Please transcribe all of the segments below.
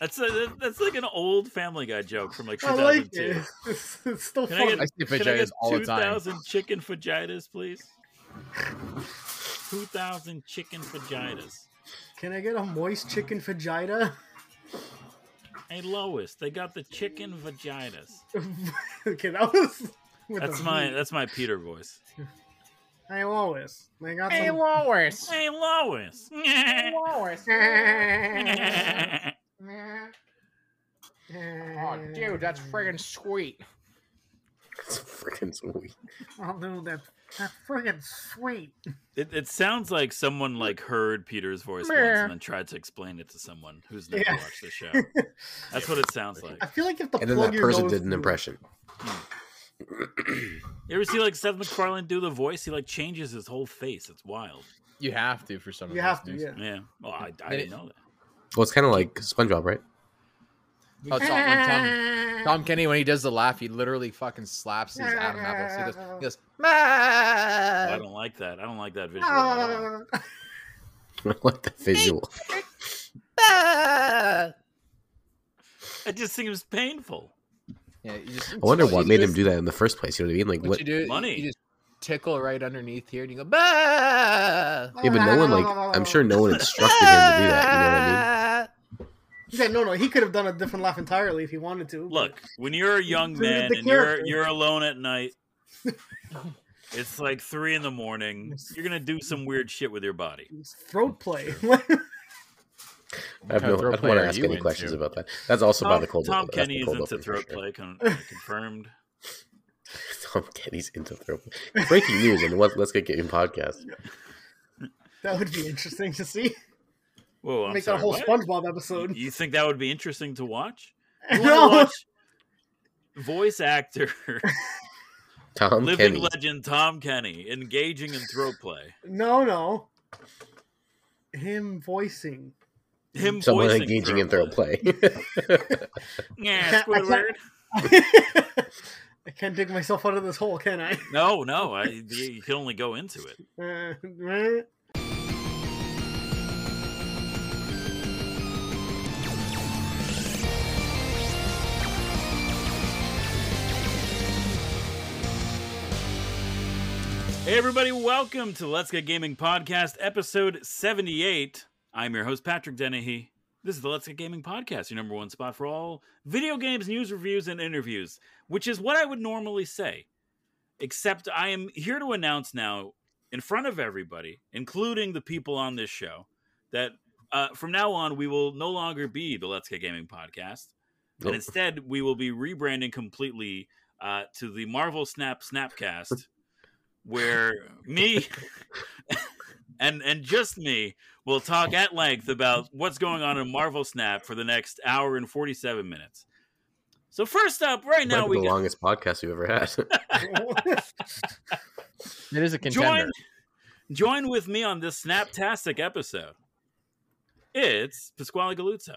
That's a, that's like an old Family Guy joke from like 2002. I like it. It's, it's still Can I get- I see Can I vaginas get all the time. 2,000 chicken vaginas, please? 2,000 chicken vaginas. Can I get a moist chicken vagina? Hey, Lois, they got the chicken vaginas. okay, that was. That's my V. that's my Peter voice. Hey, Lois. They got Hey, some. Lois. Hey, Lois. Hey Lois. Oh, dude, that's friggin' sweet. It's freaking sweet. Oh, no, that, that's friggin' sweet. It, it sounds like someone like heard Peter's voice once and then tried to explain it to someone who's never Yeah. watched the show. That's what it sounds like. I feel like if the And then that person did an through- impression. Hmm. You ever see like Seth MacFarlane do the voice? He like changes his whole face. It's wild. You have to for some of You those have to, yeah. Yeah. Well, I, I didn't it- know that. Well, it's kind of like SpongeBob, right? Oh, Tom, when Tom, Tom Kenny, when he does the laugh, he literally fucking slaps his Adam apple. So he goes, he goes, Oh, I don't like that. I don't like that visual. at all. I like the visual. I just think It was painful. Yeah, just, I wonder you what made him do that in the first place. You know what I mean? Like What what? you do? Money. You just tickle right underneath here, and you go, "Bah." Yeah, but no one like. I'm sure no one instructed him to do that. You know what I mean? Yeah, no, no, he could have done a different laugh entirely if he wanted to. Look, when you're a young man and you're you're alone at night, it's like three in the morning. You're gonna do some weird shit with your body. Throat play. I have no. of I don't want to ask you any into? questions about that. That's also by the cold. Tom that's the Kenny is cold into open for throat sure. play, con- confirmed. Tom Kenny's into throat. play. Breaking news on the Let's Let's Get Game podcast. that would be interesting to see. Whoa, I'm Make sorry, that whole what? SpongeBob episode. You think that would be interesting to watch? You no, watch voice actor, Tom living Kenny. legend Tom Kenny engaging in throat play. no, no. Him voicing. Him Someone voicing engaging in throat play. Yeah, I can't- Squidward. I can't dig myself out of this hole, can I? No, no, I, you can only go into it. Uh, Hey, everybody, welcome to Let's Get Gaming Podcast, episode 78. I'm your host, Patrick Dennehy. This is the Let's Get Gaming Podcast, your number one spot for all video games, news, reviews, and interviews, which is what I would normally say. Except I am here to announce now, in front of everybody, including the people on this show, that uh, from now on, we will no longer be the Let's Get Gaming Podcast. And instead, we will be rebranding completely uh, to the Marvel Snap Snapcast, where me and and just me will talk at length about what's going on in Marvel Snap for the next hour and forty seven minutes. So first up, right now Might be we the got, longest podcast we've ever had. It is a contender. join with me on this Snaptastic episode. It's Pasquale Galuzzo.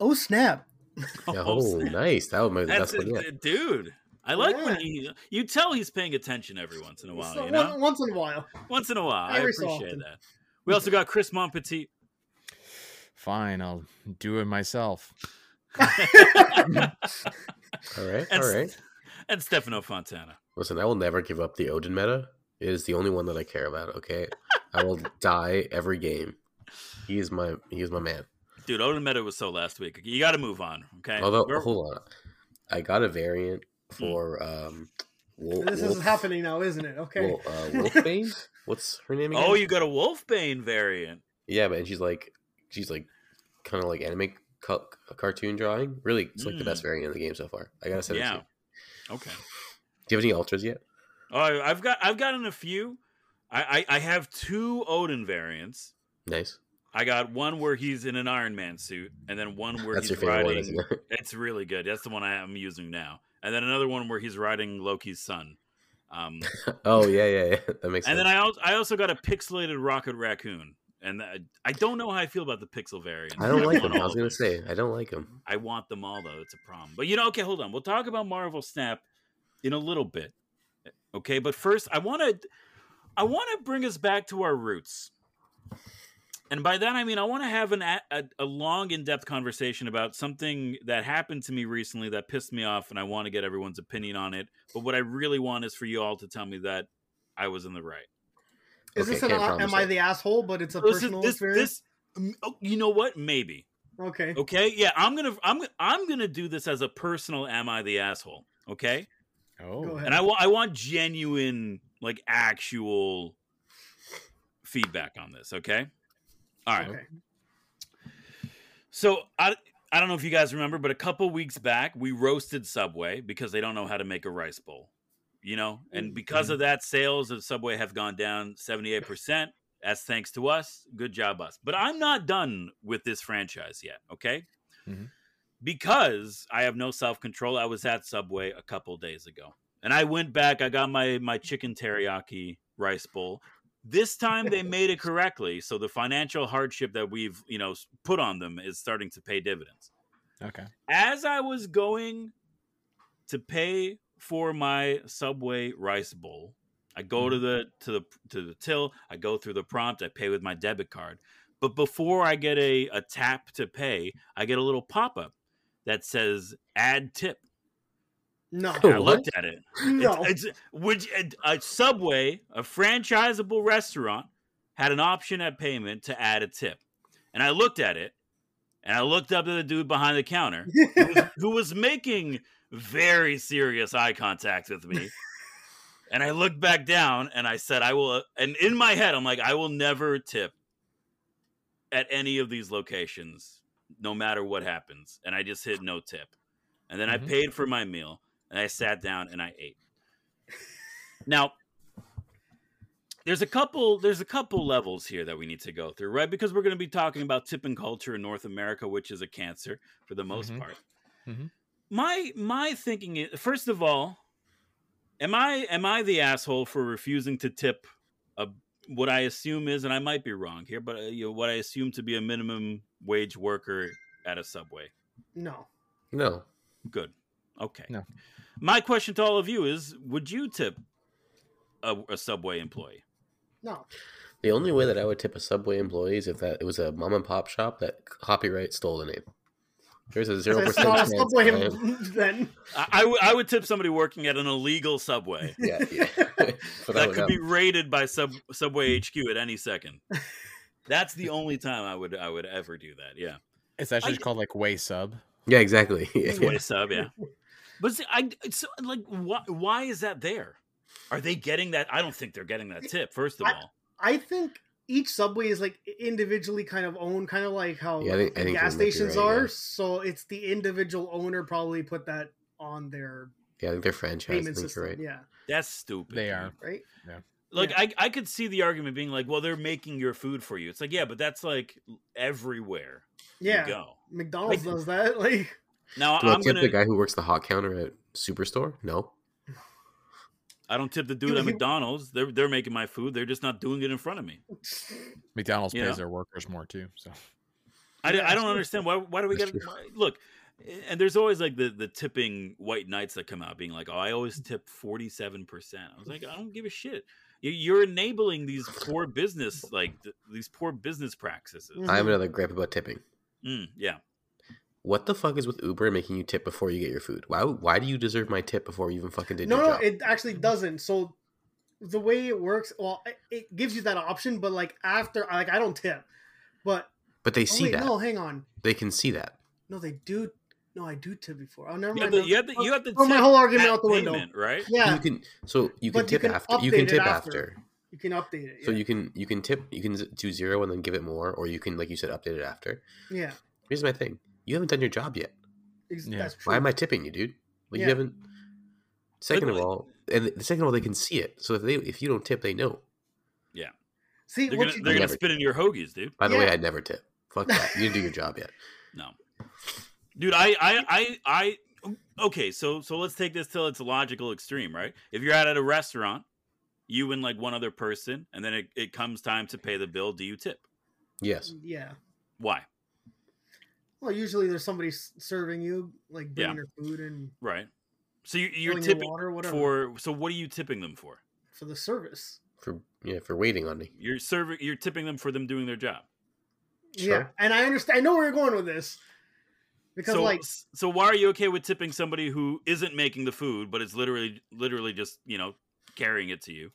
oh snap! oh, oh nice. That was the That's best one yet. dude. I like when he. You tell he's paying attention every once in a while. So You once, know, once in a while. once in a while. I Every so appreciate often. that. We also got Chris Monpetit. Fine, I'll do it myself. All right, and, all right. and Stefano Fontana. Listen, I will never give up the Odin meta. It is the only one that I care about. Okay, I will die every game. He is my he is my man. Dude, Odin Meta was so last week. You got to move on, okay? Although, We're- hold on, I got a variant for um. Wolf, This is happening now, isn't it? Okay. Wolf, uh, Wolfbane. What's her name? Again? oh, you got a Wolfbane variant. Yeah, man. she's like she's like kind of like anime ca- cartoon drawing. Really, it's like the best variant in the game so far. I gotta say, Mm. Yeah. yeah. Okay. Do you have any ultras yet? Oh, I've got I've gotten a few. I, I I have two Odin variants. Nice. I got one where he's in an Iron Man suit, and then one where That's your he's one, riding. isn't it? It's really good. That's the one I am using now. And then another one where he's riding Loki's son. Um, oh yeah, yeah, yeah. That makes and sense. then I also I also got a pixelated Rocket Raccoon. And I, I don't know how I feel about the pixel variant. I don't like them. I was gonna say I don't like them. I want them all though. It's a problem. But you know, okay, hold on. We'll talk about Marvel Snap in a little bit. Okay, but first I want to I want to bring us back to our roots. And by that I mean I want to have an a, a, a long, in-depth conversation about something that happened to me recently that pissed me off, and I want to get everyone's opinion on it. But what I really want is for you all to tell me that I was in the right. Is Okay, this an am promise I the asshole? But it's a This is- personal this, experience. this, mm, oh, you know what? Maybe. okay. Okay. Yeah, I'm gonna I'm I'm gonna do this as a personal. Am I the asshole? Okay. Oh, Go ahead. And I want I want genuine, like actual feedback on this. Okay. All right. Okay. So I I don't know if you guys remember, but a couple weeks back we roasted Subway because they don't know how to make a rice bowl. You know, and because of that, sales of Subway have gone down seventy eight percent. That's thanks to us. Good job, us. But I'm not done with this franchise yet. Okay. Mhm. Because I have no self control, I was at Subway a couple days ago, and I went back. I got my my chicken teriyaki rice bowl. This time they made it correctly, so the financial hardship that we've you know put on them is starting to pay dividends. okay. As I was going to pay for my Subway rice bowl, I go to mm-hmm. the to the to the till. I go through the prompt. I pay with my debit card. But before I get a, a tap to pay, I get a little pop up that says "Add tip." No. I looked at it. No. It's, it's which a Subway, a franchisable restaurant, had an option at payment to add a tip, and I looked at it, and I looked up at the dude behind the counter who was, who was making very serious eye contact with me. And I looked back down and I said, I will. And in my head, I'm like, I will never tip at any of these locations, no matter what happens. And I just hit no tip. And then I Mhm. paid for my meal and I sat down and I ate. Now, there's a couple there's a couple levels here that we need to go through, right? Because we're going to be talking about tipping culture in North America, which is a cancer for the most Mhm. part. Mhm. My my thinking is first of all, am I am I the asshole for refusing to tip a what I assume is, and I might be wrong here, but uh, you know, what I assume to be a minimum wage worker at a subway? No. No. Good. Okay. No. My question to all of you is: Would you tip a, a subway employee? No. The only way that I would tip a Subway employee is if that it was a mom and pop shop that copyright stole the name. There's a zero percent not a chance. subway I then. I, I would- I would tip somebody working at an illegal subway Yeah, yeah. that could know. be raided by sub Subway HQ at any second. That's the only time I would I would ever do that. Yeah, It's actually I- called like way sub. Yeah, exactly. Yeah, Subway sub. Yeah, but see, I so like why why is that there? Are they getting that? I don't think they're getting that tip. First of I- all, I think each subway is like individually kind of owned, kind of like how Yeah, I think- I think gas you might be stations right, are. yeah. So it's the individual owner probably put that on their Yeah, I think they're franchise. Payment system. right. Yeah, that's stupid. They dude. are. right. Yeah. Like Yeah. I, I could see the argument being like, well, they're making your food for you. It's like, yeah, but that's like everywhere Yeah, you go. McDonald's Like- does that. Like, Now Do I I'm tip gonna. the guy who works the hot counter at Superstore? No. I don't tip the dude at McDonald's. They're they're making my food. They're just not doing it in front of me. McDonald's You pays know? their workers more too. So I, I don't understand why why do we That's get true. look and there's always like the the tipping white knights that come out being like oh I always tip 47% I was like I don't give a shit You- you're enabling these poor business like th- these poor business practices. I have another gripe about tipping. Mm, yeah What the fuck is with Uber making you tip before you get your food? Why? Why do you deserve my tip before you even fucking did no, your no, job? it actually doesn't. So the way it works, well, it- it gives you that option, but like after, like I don't tip, but but they oh, see wait, that. no, hang on, They can see that. no, they do. No, I do tip before. Oh, never you have mind. to, you have to, you have to throw my whole argument out the window. payment, right Yeah, You can. So you can But you tip can after. You can tip after. after. you can update it. So you can you can tip you can do zero and then give it more, or you can like you said update it after. yeah, Here's my thing: you haven't done your job yet. Yeah. that's true. Why am I tipping you, dude? Like Yeah. you haven't. Second of all, and the second of all, they can see it. So if they if you don't tip, they know. Yeah. See, they're gonna you they're gonna never- spit in your hoagies dude By the way, I'd never tip. Fuck that. You didn't do your job yet. No, dude, I, I, I, I. Okay, so so let's take this till its logical extreme, right? If you're out at a restaurant, you and like one other person, and then it, it comes time to pay the bill. Do you tip? Yes. yeah. Why? Well, usually there's somebody serving you, like bringing Yeah. your food and Right. So you, you're filling your tipping water, whatever, for. So what are you tipping them for? for the service. For yeah, for waiting on me. You're serving. You're tipping them for them doing their job. Yeah, and I understand. I know where you're going with this because, so, like, so why are you okay with tipping somebody who isn't making the food, but is literally, literally just you know carrying it to you,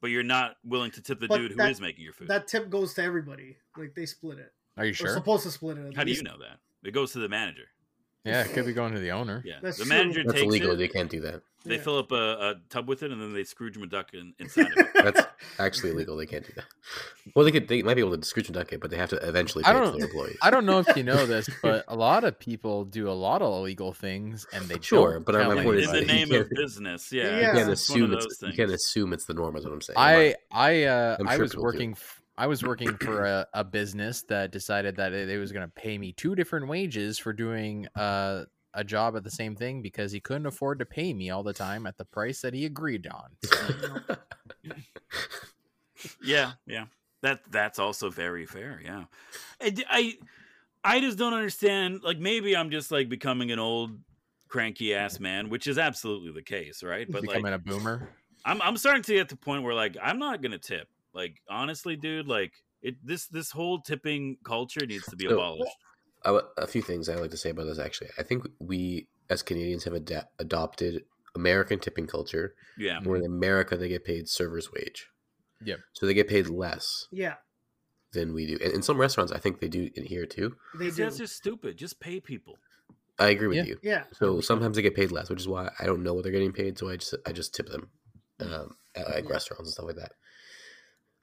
but you're not willing to tip the dude who that- is making your food? that tip goes to everybody. Like they split it. Are you Or sure? supposed to split it. at How do you know that? It goes to the manager. Yeah, it could be going to the owner. Yeah, That's the true. manager That's takes illegal. it. They can't do that. They Yeah. fill up a, a tub with it, and then they Scrooge McDuck in, inside of it. That's actually illegal. They can't do that. Well, they could. They might be able to scrooge and duck it, but they have to eventually I pay it to don't- their employees. I don't know if you know this, but a lot of people do a lot of illegal things, and they Sure, don't but tell my point is in the that anybody. you name of business. Yeah, Yeah. You can't it's assume those it's. You can't assume it's the norm. Is what I'm saying. I I uh I'm I was working f- I was working for a, a business that decided that it, it was going to pay me two different wages for doing uh, a job at the same thing because he couldn't afford to pay me all the time at the price that he agreed on. Yeah, yeah. That that's also very fair. Yeah, I I just don't understand. Like maybe I'm just like becoming an old cranky ass man, which is absolutely the case, right? But becoming like a boomer. I'm I'm starting to get to the point where like I'm not gonna tip. Like honestly, dude, like it this this whole tipping culture needs to be So- abolished. I w- a few things I like to say about this. Actually, I think we as Canadians have ada- adopted American tipping culture, Yeah, where in America they get paid server's wage. Yeah. So they get paid less Yeah, than we do. And in some restaurants, I think they do in here too. they do. that's just stupid. Just pay people. I agree with Yeah. you. Yeah, So sometimes they get paid less, which is why I don't know what they're getting paid. So I just I just tip them um, at like Yeah. restaurants and stuff like that.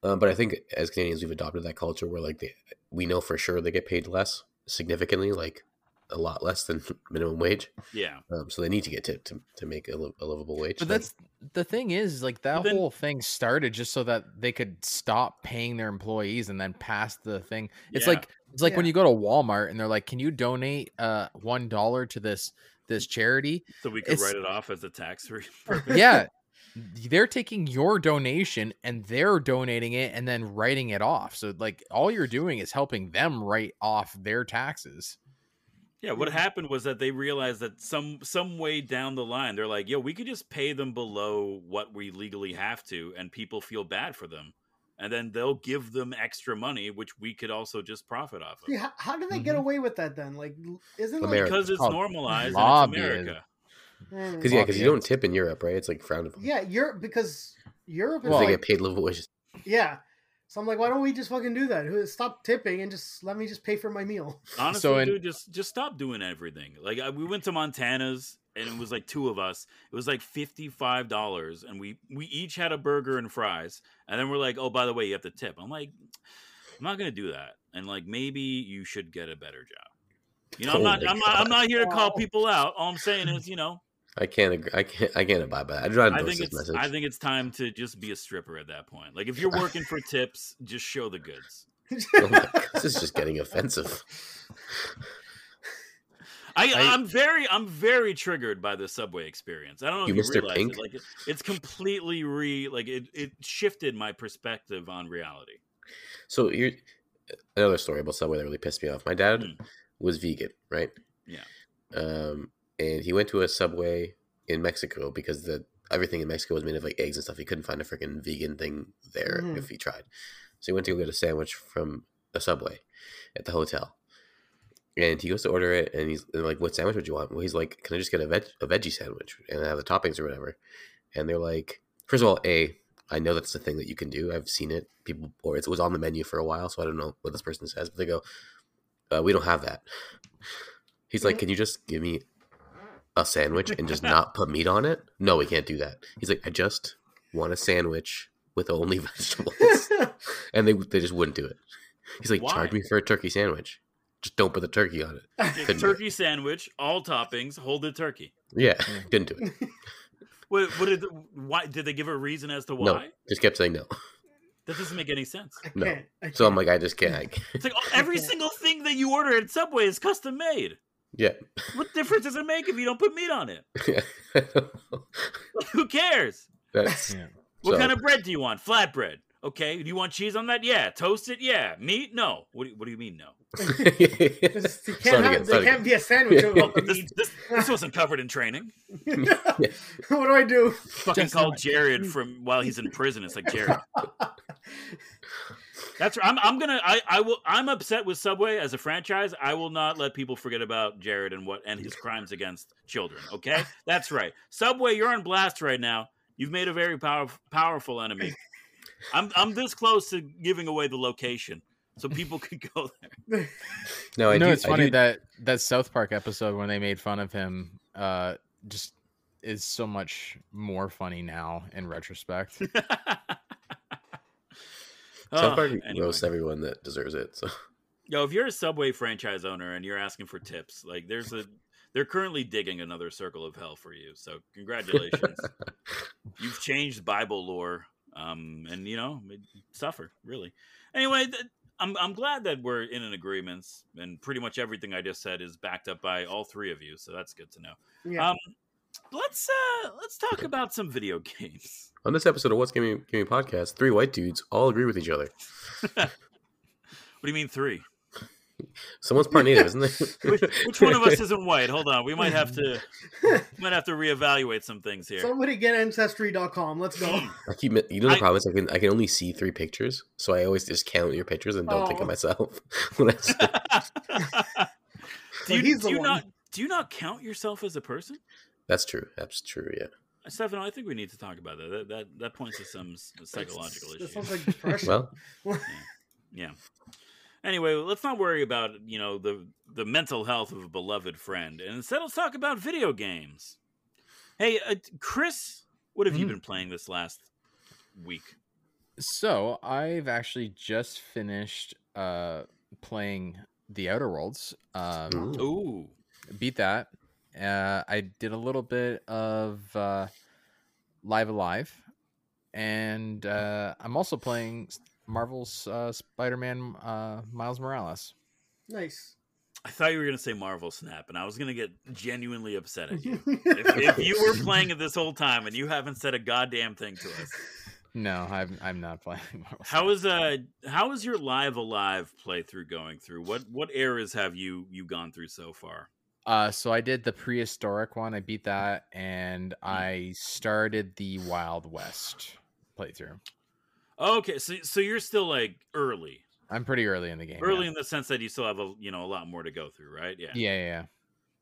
Um, but I think as Canadians, we've adopted that culture where like they, we know for sure they get paid less, significantly, like a lot less than minimum wage. Yeah, Um, so they need to get tipped to, to make a, li- a livable wage. But So- that's the thing is like that then- whole thing started just so that they could stop paying their employees and then pass the thing. It's Yeah. like it's like when you go to Walmart and they're like, "Can you donate uh one dollar to this this charity?" so we could It's- write it off as a tax free. yeah they're taking your donation and they're donating it and then writing it off so like all you're doing is helping them write off their taxes Yeah, what happened was that they realized that some some way down the line, they're like, "Yo, we could just pay them below what we legally have to, and people feel bad for them, and then they'll give them extra money, which we could also just profit off of See, how, how did they get Mhm. away with that then? Like, isn't like, because it's called normalized lobbying. it's America." Because yeah, because you don't tip in Europe, right? It's like frowned upon. yeah, Europe because Europe is Because they like, get paid livable wages. yeah. So I'm like, why don't we just fucking do that? Who- Stop tipping and just let me just pay for my meal. Honestly, So in- dude, just just stop doing everything. Like I, we went to Montana's, and it was like two of us. It was like fifty five dollars, and we we each had a burger and fries. And then we're like, oh, by the way, you have to tip. I'm like, I'm not gonna do that. And like, maybe you should get a better job. You know, I'm Oh not, my I'm not, I'm not here to call people out. All I'm saying is, you know, I can't. Agree, I can't. I can't abide by that. I not I think it's, message. I think it's time to just be a stripper at that point. Like, if you're working for tips, just show the goods. Oh my this is just getting offensive. I, I- I'm very I'm very triggered by the subway experience. I don't know You if Mr. you realize Pink? it. Like it, it's completely re like it, it shifted my perspective on reality. So here, another story about Subway that really pissed me off. My dad Mm. was vegan, right? Yeah. Um, and he went to a Subway in Mexico because the everything in Mexico was made of like eggs and stuff. He couldn't find a freaking vegan thing there Mhm. if he tried. So he went to go get a sandwich from a Subway at the hotel. And he goes to order it, and he's like, "What sandwich would you want?" Well, he's like, "Can I just get a veg a veggie sandwich and have the toppings or whatever?" And they're like, first of all, a I know that's the thing that you can do. I've seen it. People, or it was on the menu for a while, so I don't know what this person says. But they go, uh, "We don't have that." He's like, "Can you just give me a sandwich and just not put meat on it?" No, we can't do that. He's like, "I just want a sandwich with only vegetables," and they they just wouldn't do it. He's like, "Charge me for a turkey sandwich. Just don't put the turkey on it." Get it. turkey sandwich, all toppings, hold the turkey. Yeah, Yeah. didn't do it. What, what did why did they give a reason as to why? No, just kept saying no. That doesn't make any sense. No. So I'm like, I just can't. Can't. It's like oh, every single thing that you order at Subway is custom made. Yeah. What difference does it make if you don't put meat on it? Like, who cares? That's Yeah. What So- kind of bread do you want? Flatbread. Okay. Do you want cheese on that? Yeah. Toast it? Yeah. Meat? No. What do you, what do you mean no? This- can't have, start there can't be a sandwich without the This, meat. this, this wasn't covered in training. what do I do? Fucking Just call Jared from while he's in prison. It's like Jared. That's right. I'm, I'm gonna. I, I will. I'm upset with Subway as a franchise. I will not let people forget about Jared and what and his crimes against children. Okay, that's right. Subway, you're on blast right now. You've made a very powerful powerful enemy. I'm I'm this close to giving away the location so people could go there. No, I you know, do. it's I funny do- that that South Park episode when they made fun of him, uh, just is so much more funny now in retrospect. South Park Oh, anyway. roasts everyone that deserves it. So Yo, if you're a Subway franchise owner and you're asking for tips, like there's a they're currently digging another circle of hell for you. So congratulations. You've changed Bible lore. Um and you know, suffer, really. Anyway, th- I'm I'm glad that we're in an agreement and pretty much everything I just said is backed up by all three of you, so that's good to know. Yeah. Um let's uh let's talk about some video games. On this episode of What's Gaming Gaming Podcast, three white dudes all agree with each other. What do you mean 3? Someone's part native, isn't it? Which, which one of us isn't white? Hold on. We might have to might have to reevaluate some things here. Somebody get ancestry.com. Let's go. I keep you know the I- problem is I can I can only see three pictures, so I always just count your pictures and don't think Oh. of myself when I say do you, he's do you not do you not count yourself as a person? that's true. That's true. Yeah. Stefano, I think we need to talk about that. That that, that points to some psychological This issues. sounds like depression. Well, yeah. Anyway, let's not worry about you know the the mental health of a beloved friend, and instead let's talk about video games. Hey, uh, Chris, what have you Mhm. been playing this last week? So I've actually just finished uh, playing The Outer Worlds. Um, Ooh. Ooh, beat that. Uh, I did a little bit of uh, Live A Live, and uh, I'm also playing Marvel's uh, Spider-Man uh, Miles Morales. nice. I thought you were gonna say Marvel Snap, and I was gonna get genuinely upset at you. if, if you were playing it this whole time and you haven't said a goddamn thing to us, No, I'm I'm not playing Marvel. how is uh how is your Live A Live playthrough going through? What what eras have you you gone through so far? Uh, so I did the prehistoric one. I beat that, and I started the Wild West playthrough. Okay, so so you're still like early, I'm pretty early in the game. early yeah. in the sense that you still have a you know a lot more to go through, right? Yeah. yeah, yeah, yeah.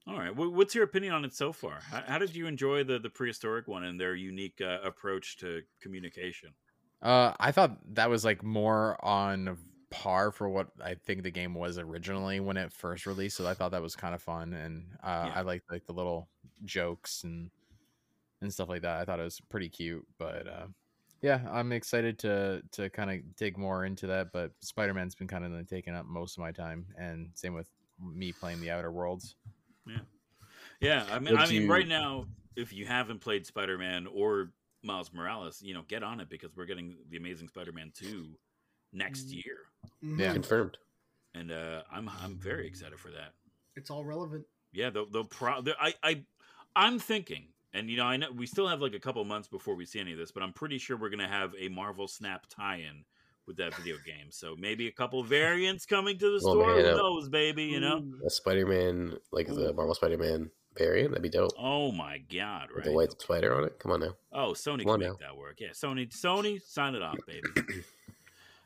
All right. What's your opinion on it so far? How, how did you enjoy the the prehistoric one and their unique uh, approach to communication? Uh, I thought that was like more on par for what I think the game was originally when it first released. So I thought that was kind of fun, and uh, Yeah. I liked like the little jokes and and stuff like that. I thought it was pretty cute, but uh, yeah, I'm excited to to kind of dig more into that. But Spider Man's been kind of like, taking up most of my time, and same with me playing the Outer Worlds. Yeah, yeah. I mean, Would I mean, you- right now, if you haven't played Spider Man or Miles Morales, you know, get on it because we're getting the Amazing Spider Man two next Mm. year. Yeah. Confirmed. and uh, I'm I'm very excited for that. It's all relevant. Yeah, the the pro. The, I I I'm thinking, and you know, I know we still have like a couple months before we see any of this, but I'm pretty sure we're gonna have a Marvel Snap tie-in with that video game. So maybe a couple variants coming to the Oh, store. man, Who uh, knows, baby? You know. A Spider-Man, like the Marvel Spider-Man variant, that'd be dope. Oh my god! With Right. the white spider on it. Come on now. Oh, Sony Come can make now. that work. Yeah, Sony, Sony, sign it off, baby.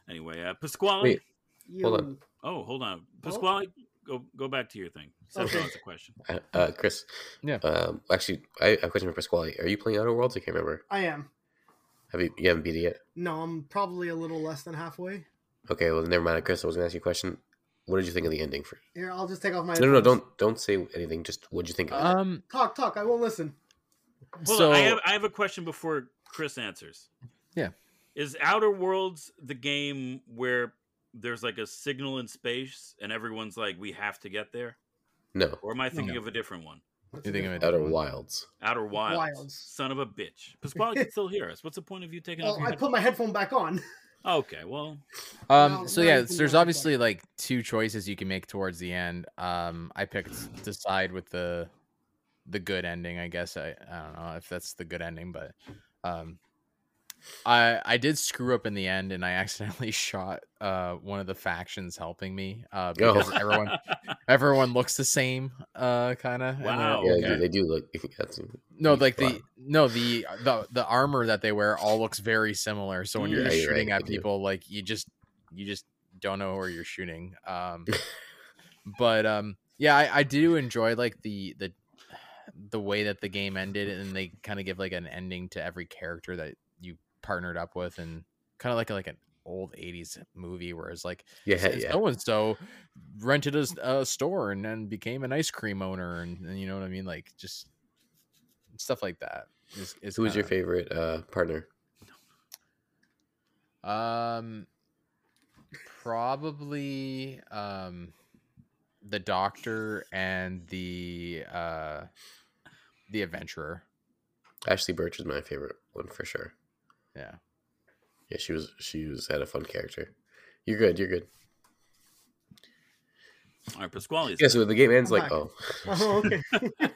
anyway, uh, Pasquale. Wait. You, Hold on. Oh, hold on, Oh. Pasquale. Go go back to your thing. Stefano Okay. has a question. Uh, uh, Chris. Yeah. Um, actually, I have a question for Pasquale. Are you playing Outer Worlds? I can't remember. I am. Have you? You haven't beat it yet. No, I'm probably a little less than halfway. Okay. Well, never mind, Chris. I was gonna ask you a question. What did you think of the ending? For Here, I'll just take off my. no, no, no. Don't don't say anything. Just what did you think of it? Um, talk, talk. I won't listen. Hold so on, I have I have a question before Chris answers. Yeah. Is Outer Worlds the game where there's like a signal in space and everyone's like, we have to get there? No. Or am I thinking No. of a different one? What's You think of it- Outer. Wilds. Outer Wilds. Wilds. Son of a bitch. Pasquale can still hear us. What's the point of you taking Well, off your I headphones? put my headphone back on. Okay, well, Um, No, so yeah, you there's go ahead, obviously like two choices you can make towards the end. Um, I picked to side with the the good ending. I guess I I don't know if that's the good ending, but um, I I did screw up in the end, and I accidentally shot uh one of the factions helping me uh Oh. because everyone everyone looks the same uh kind of Wow. Yeah, okay. they, do, they do look. That's, no, you like the no the the the armor that they wear all looks very similar. So when Yeah, you're you're right, shooting at they do. people, like you just you just don't know where you're shooting. Um, but um, yeah, I, I do enjoy like the the the way that the game ended, and they kind of give like an ending to every character that you partnered up with, and kind of like like an old 80s movie where it's like Yeah, so and so rented a store and then became an ice cream owner and, and you know what i mean like just stuff like that is, is Who was your favorite uh, partner? um probably um the doctor and the uh the adventurer Ashly Burch is my favorite one for sure. Yeah Yeah, she was she was had a fun character. You're good. You're good. All right, Pasquale. Yeah, so the game ends like, oh, Oh, okay.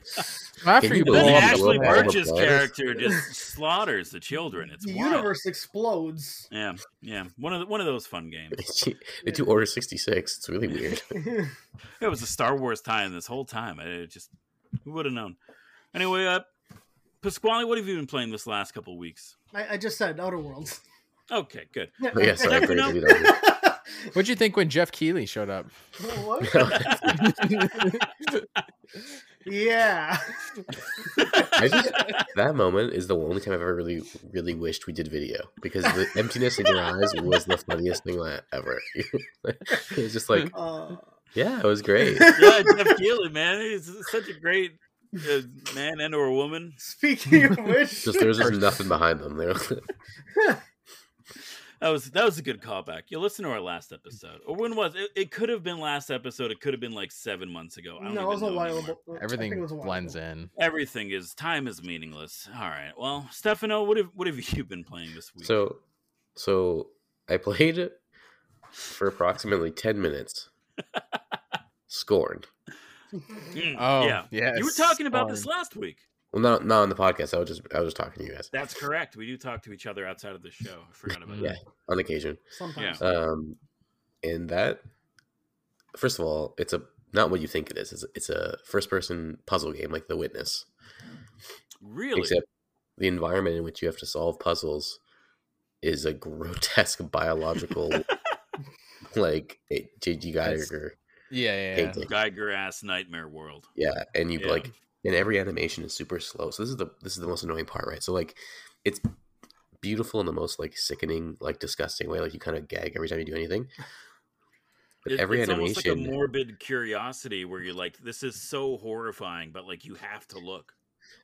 after you you blow then up up the Ashly world Burch's character just slaughters the children. It's the wild. universe explodes. Yeah, yeah. One of the, one of those fun games. they do Order sixty six. It's really weird. It was a Star Wars tie-in this whole time. I just who would have known. Anyway, uh, Pasquale, what have you been playing this last couple weeks? I, I just said Outer Worlds. Okay, good. Yeah, sorry, I Never forgot know. that. what'd you think when Jeff Keighley showed up what? yeah. I just that moment is the only time I've ever really, really wished we did video because the emptiness in your eyes was the funniest thing that ever. it was just like, Uh, yeah, it was great. yeah, Jeff Keighley, man, he's such a great man and or woman. speaking of which, Just there was just nothing behind them. There. That was that was a good callback. You listen to our last episode, or when was it? It could have been last episode. It could have been like seven months ago. I don't no, it even was a know while anymore. ago. Everything it was a while blends ago. in Everything is time is meaningless. All right. Well, Stefano, what have what have you been playing this week? so, so I played it for approximately ten minutes. Scorned. Mm, oh yeah. yeah You were talking about this last week. Well, not not on the podcast. I was just I was just talking to you guys That's correct. We do talk to each other outside of the show. I forgot about Yeah. that. on occasion. Sometimes. Um, and that, first of all, it's a not what you think it is. It's, it's a first person puzzle game like The Witness, Really? except the environment in which you have to solve puzzles is a grotesque biological, like a J.G. That's- Giger. Yeah yeah, yeah. painting. Giger ass nightmare world. Yeah, and you Yeah. like, and every animation is super slow. So this is the this is the most annoying part, right? So like, it's beautiful in the most like sickening, like disgusting way. Like you kind of gag every time you do anything. But It- every it's almost like a animation, morbid curiosity where you're like, this is so horrifying, but like you have to look.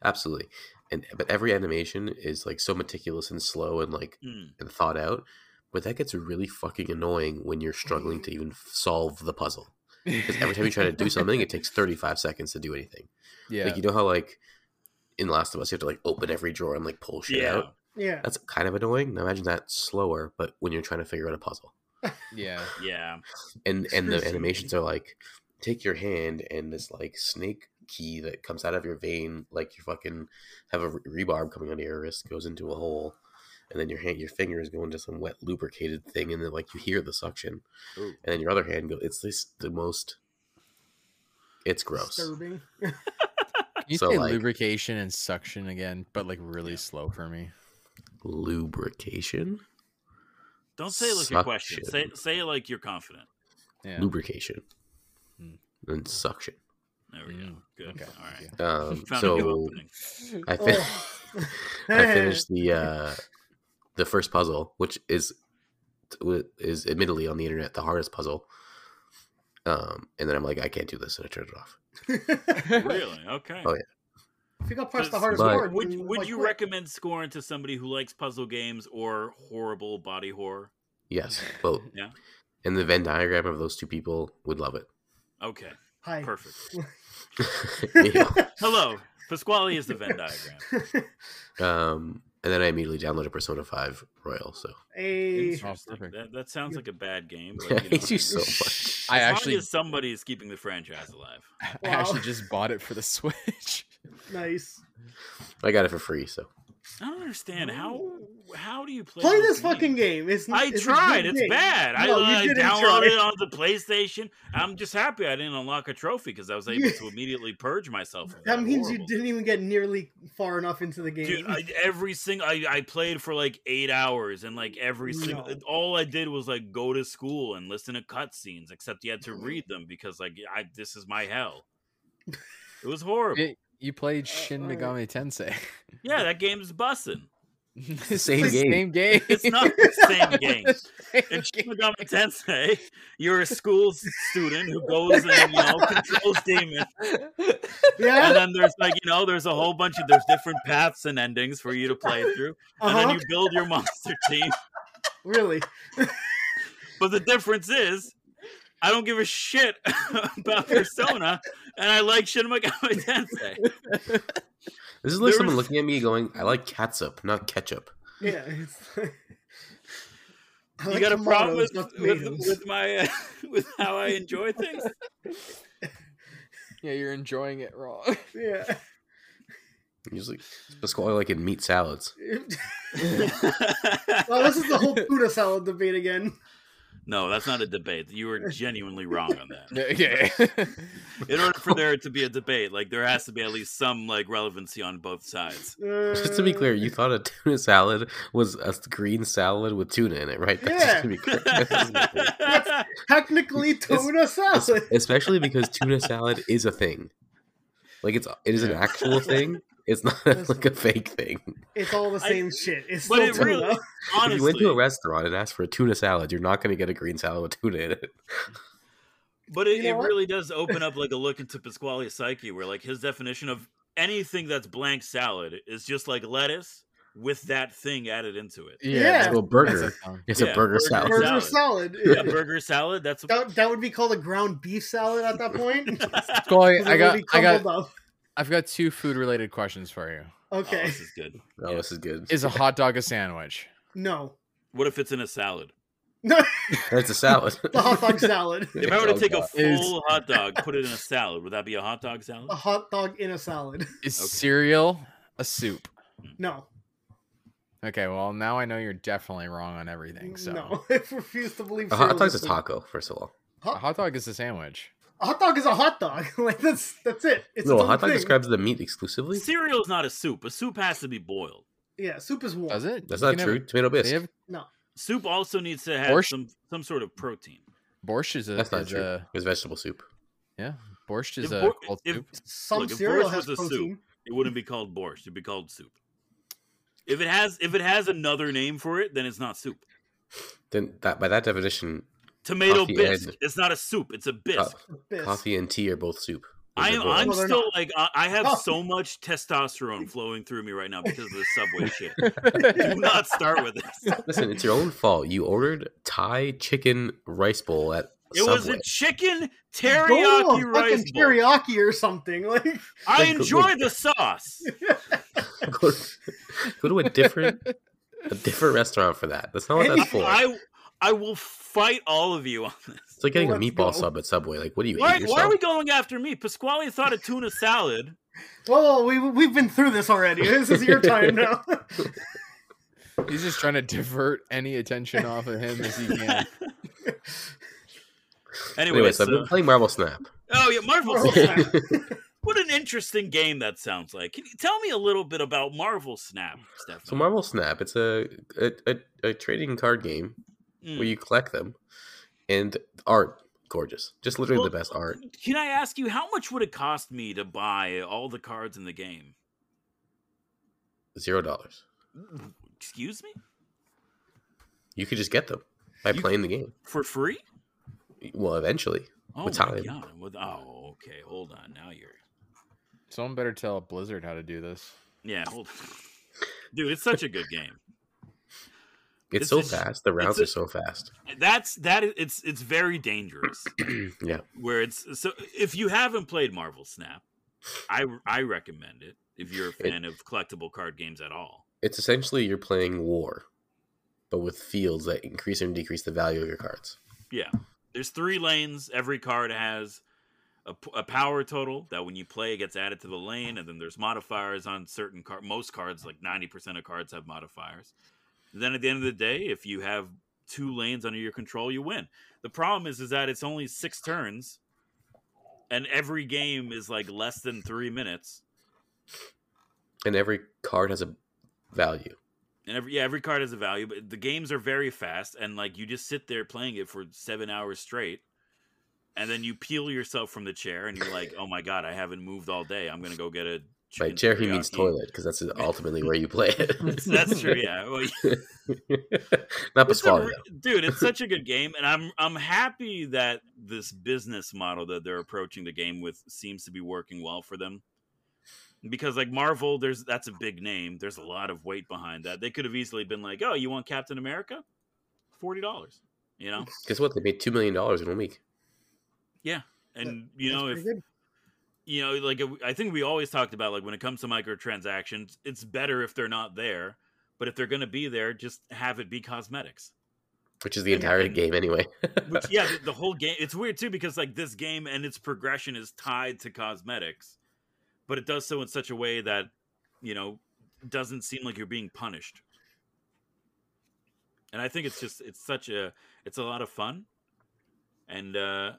absolutely, and but every animation is like so meticulous and slow and like Mm. and thought out. But that gets really fucking annoying when you're struggling to even solve the puzzle. Because every time you try to do something, it takes 35 seconds to do anything. yeah Like you know how like in Last of Us you have to like open every drawer and like pull shit Yeah. out. yeah. That's kind of annoying. Now imagine that slower, but when you're trying to figure out a puzzle, yeah Yeah. and and the animations are like, take your hand and this like snake key that comes out of your vein, like you fucking have a re- rebarb coming out of your wrist, goes into a hole, and then your hand, your fingers go into some wet lubricated thing, and then like you hear the suction, Ooh. and then your other hand go. It's this the most. It's gross. Disturbing. Can you So, say like- lubrication and suction again, but like really slow for me? Lubrication, Don't say it like your question. Say say it like you're confident. Yeah. lubrication, Hmm. and suction. There we go. Mm, Good. okay. All right. Um, Found a new so. I fin- Oh. I finished the uh, the first puzzle, which is is admittedly on the internet the hardest puzzle. Um, and then I'm like, I can't do this, and I turned it off. Really? Okay. Oh, yeah. If you got past the hardest But- part, Would would like, you quit. recommend scoring to somebody who likes puzzle games or horrible body horror? Yes, both. Yeah. And the Venn diagram of those two people would love it. Okay. Hi. Perfect. Hello. Pasquale is the Venn diagram. um, and then I immediately downloaded Persona Five Royal. So A Interesting. Oh, that, that sounds like a bad game. I But, you know, hate you so much. I as long actually as somebody is keeping the franchise alive. I actually just bought it for the Switch. nice. I got it for free. So I don't understand how. How do you play? Play those this fucking games? game. It's I it's tried. It's game. bad. I, No, you I downloaded try. it on the PlayStation. I'm just happy I didn't unlock a trophy because I was able to immediately purge myself. Of That that means you didn't even get nearly far enough into the game. Dude, I, every single I, I played for like eight hours, and like every single No. all I did was like go to school and listen to cutscenes. Except you had to read them because like I this is my hell. It was horrible. You- You played Shin alright. Megami Tensei. Yeah, that game's bussin'. Same It's the game. Same game. It's not the same game. Same In game. Shin Megami Tensei, you're a school student who goes and you know controls demons, Yeah. and then there's like you know there's a whole bunch of there's different paths and endings for you to play through, and Uh-huh. then you build your monster team. Really. But the difference is, I don't give a shit about Persona, and I like Shin Megami Tensei. This is like There someone was- looking at me going, "I like catsup, not ketchup." Yeah. It's I You like got a problem tomatoes, with not with, tomatoes. with my uh, with how I enjoy things? Yeah, you're enjoying it wrong. Yeah. Usually, Pasquale like in meat salads. well, this is the whole tuna salad debate again. No, that's not a debate. You were genuinely wrong on that. yeah. In order for there to be a debate, like there has to be at least some like relevancy on both sides. Just to be clear, you thought a tuna salad was a green salad with tuna in it, right? That's Yeah. just to be clear. That's just to be clear. technically tuna salad. Especially because tuna salad is a thing. Like it's it is an actual thing. It's not like a fake thing. It's all the I- same shit. It's but still it tuna. really- If you went to a restaurant and asked for a tuna salad, you're not going to get a green salad with tuna in it. but it, You know it really does open up like a look into Pasquale's psyche, where like his definition of anything that's blank salad is just like lettuce with that thing added into it. Yeah. that's- So a burger. a. It's Yeah, a burger burger salad. Burger salad. salad. Yeah, burger salad. That's That, that would be called a ground beef salad at that point. Scully, I got, would be I got, up. I've got two food related questions for you. oh, Okay. this is good. Oh, this is good. Is a hot dog a sandwich? No. What if it's in a salad? No. It's a salad. the hot dog salad. If I were to Oh, take a God. Is- full hot dog, put it in a salad, would that be a hot dog salad? A hot dog in a salad. Is Okay. cereal a soup? No. Okay, well now I know you're definitely wrong on everything. So No. I refuse to believe A hot cereal's dog's a taco, first of all. a hot dog is a sandwich. A hot dog is a hot dog. like that's that's it. It's no, a hot dog thing. describes the meat exclusively. Cereal is not a soup. A soup has to be boiled. Yeah, soup is warm. Does it? That's You not can have- true. Tomato bisque. have- Soup also needs to have Borscht? some some sort of protein. borscht is a. That's not is true. a- It's vegetable soup. yeah, borscht is If a bor- if- soup. Some Look, if cereal borscht has was a soup, protein. It wouldn't be called borscht. It'd be called soup. If it has if it has another name for it, then it's not soup. Then that by that definition, Tomato Coffee bisque. and- It's not a soup. It's a bisque. Bisque. coffee and tea are both soup. I am. I'm Well, still not. like I, I have Oh. so much testosterone flowing through me right now because of the subway shit. Do not start with this. Listen, it's your own fault. You ordered Thai chicken rice bowl at It was a chicken teriyaki a rice fucking bowl. teriyaki or something. Like I Like, enjoy the sauce. go, go to a different a different restaurant for that. That's not what that's for. I I will fight all of you on this. It's like getting a Let's meatball go. sub at Subway. Like, what do you Why, eat why are we going after me? Pasquale thought a tuna salad. Well, we we've been through this already. This is your time now. He's just trying to divert any attention off of him as he can. Anyway, Anyway, so I've been playing Marvel Snap. oh yeah, Marvel. Marvel Snap. Snap. What an interesting game that sounds like. Can you tell me a little bit about Marvel Snap, Stefan? So Marvel Snap, it's a a, a, a trading card game Mm. where you collect them, and art gorgeous, just literally Well, the best art. Can I ask you how much would it cost me to buy all the cards in the game? Zero dollars. Excuse me? You could just get them by You- playing the game. For free? Well, eventually. Oh With my time. god. With, oh, okay. Hold on. Now you're Someone better tell Blizzard how to do this. Yeah, hold on. Dude, it's such a good game. It's It's so a- fast. The rounds a- are so fast. That's that is it's it's very dangerous. yeah. where it's so if you haven't played Marvel Snap, I I recommend it if you're a It- fan of collectible card games at all. It's essentially you're playing war, but with fields that increase and decrease the value of your cards. Yeah. There's three lanes every card has. a, a power total that when you play it gets added to the lane, and then there's modifiers on certain card. Most cards, like ninety percent of cards, have modifiers. Then at the end of the day, if you have two lanes under your control, you win. The problem is, is that it's only six turns, and every game is like less than three minutes. And every card has a value. And every yeah, every card has a value, but the games are very fast, and like you just sit there playing it for seven hours straight, and then you peel yourself from the chair, and you're like, "Oh my god, I haven't moved all day. I'm gonna go get a." By chicken chair, he means toilet because that's ultimately where you play it. That's true. Yeah, well, Not It's Pasquale. re- dude, it's such a good game, and I'm I'm happy that this business model that they're approaching the game with seems to be working well for them. Because like Marvel, there's that's a big name. There's a lot of weight behind that. They could have easily been like, "Oh, you want Captain America? Forty dollars." You know, Guess what? They made two million dollars in one week. Yeah, and you know if good. You know like I think we always talked about like when it comes to microtransactions, it's better if they're not there. But if they're going to be there, just have it be cosmetics. which is the entire and- game anyway. Which yeah, the, the whole game. It's weird too because like this game and its progression is tied to cosmetics, but it does so in such a way that you know doesn't seem like you're being punished. And I think it's just it's such a it's a lot of fun, and uh,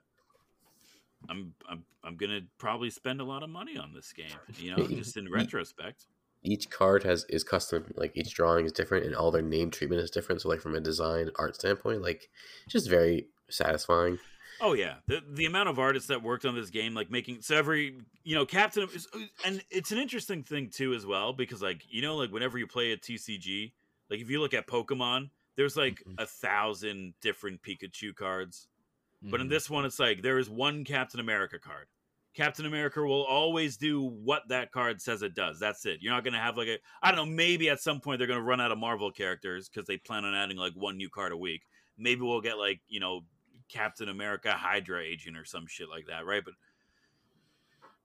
I'm I'm I'm gonna probably spend a lot of money on this game. You know, just in retrospect. each card has is custom. Like each drawing is different, and all their name treatment is different. So, like from a design art standpoint, like just very satisfying. Oh yeah, the the amount of artists that worked on this game, like making so every you know Captain, is- and it's an interesting thing too as well because like you know like whenever you play a TCG, like if you look at Pokemon, there's like Mhm. a thousand different Pikachu cards, but in Mhm. this one it's like there is one Captain America card. Captain America will always do what that card says it does. That's it. You're not gonna have like a I don't know. Maybe at some point they're gonna run out of Marvel characters because they plan on adding like one new card a week. Maybe we'll get like you know Captain America Hydra agent or some shit like that, right? But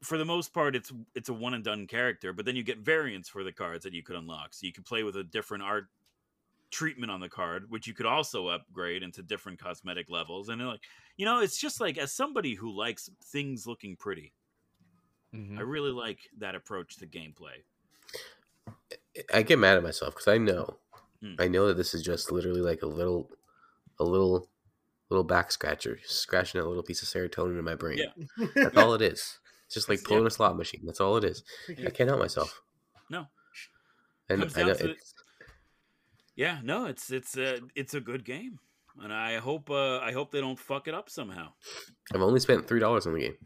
for the most part, it's it's a one and done character. But then you get variants for the cards that you could unlock. So you could play with a different art treatment on the card, which you could also upgrade into different cosmetic levels. And like you know, it's just like as somebody who likes things looking pretty, Mhm. I really like that approach to gameplay. I get mad at myself because I know, Hmm. I know that this is just literally like a little, a little, little back scratcher, scratching that little piece of serotonin in my brain. Yeah. That's all it is. It's just like pulling yeah. a slot machine. That's all it is. I can't help myself. No. And Comes I know to it's, Yeah, no, it's it's a it's a good game, and I hope uh, I hope they don't fuck it up somehow. I've only spent three dollars on the game.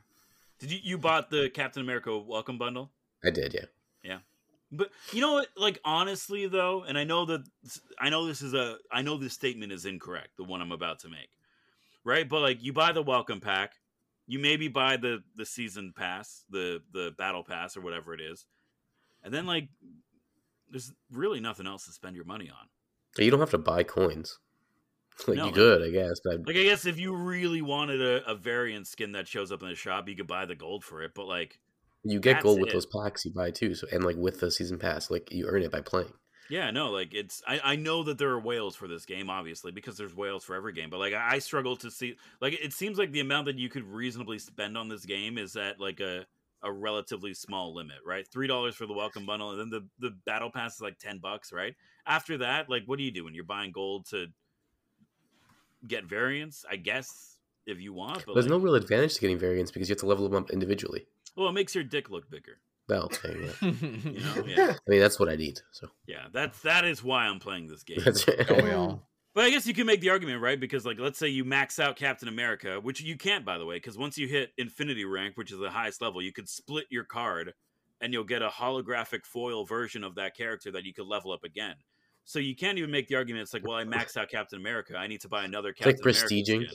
Did you you bought the Captain America Welcome Bundle? I did, yeah. Yeah, but you know what? Like honestly, though, and I know that I know this is a I know this statement is incorrect, the one I'm about to make, right? But like, you buy the welcome pack, you maybe buy the the season pass, the the battle pass or whatever it is, and then like, there's really nothing else to spend your money on. You don't have to buy coins. Like No, you could, I guess, but Like, I guess if you really wanted a, a variant skin that shows up in the shop, you could buy the gold for it. But like, you get gold with it. those packs you buy too. So and like with the season pass, like you earn it by playing. Yeah, no, like it's I, I know that there are whales for this game, obviously, because there's whales for every game. But like I, I struggle to see like it seems like the amount that you could reasonably spend on this game is at like a a relatively small limit, right? Three dollars for the welcome bundle, and then the the battle pass is like ten bucks, right? After that, like what are you doing? You're buying gold to get variants, I guess, if you want. But There's like, no real advantage to getting variants because you have to level them up individually. well, it makes your dick look bigger. Well, yeah, yeah. You know, yeah, I mean that's what I need. So yeah. That's that is why I'm playing this game. that's Don't we all? But I guess you can make the argument, right? Because, like, let's say you max out Captain America, which you can't, by the way, because once you hit Infinity Rank, which is the highest level, you could split your card and you'll get a holographic foil version of that character that you could level up again. So you can't even make the argument. It's like, well, I maxed out Captain America. I need to buy another It's like Captain America prestiging.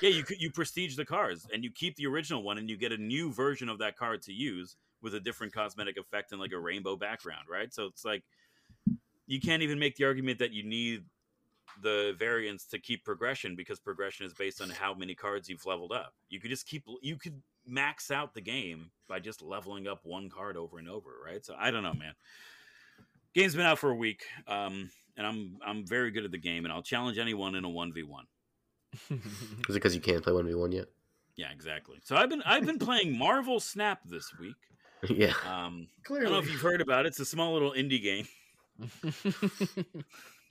Yeah, you you prestige the cards and you keep the original one and you get a new version of that card to use with a different cosmetic effect and like a rainbow background, right? So it's like you can't even make the argument that you need the variants to keep progression because progression is based on how many cards you've leveled up. You could just keep you could max out the game by just leveling up one card over and over, right? So I don't know, man. Game's been out for a week, um, and I'm I'm very good at the game, and I'll challenge anyone in a one v one. is it because you can't play one v one yet? Yeah, exactly. So I've been I've been playing Marvel Snap this week. yeah. Um, I don't know if you've heard about it. It's a small little indie game,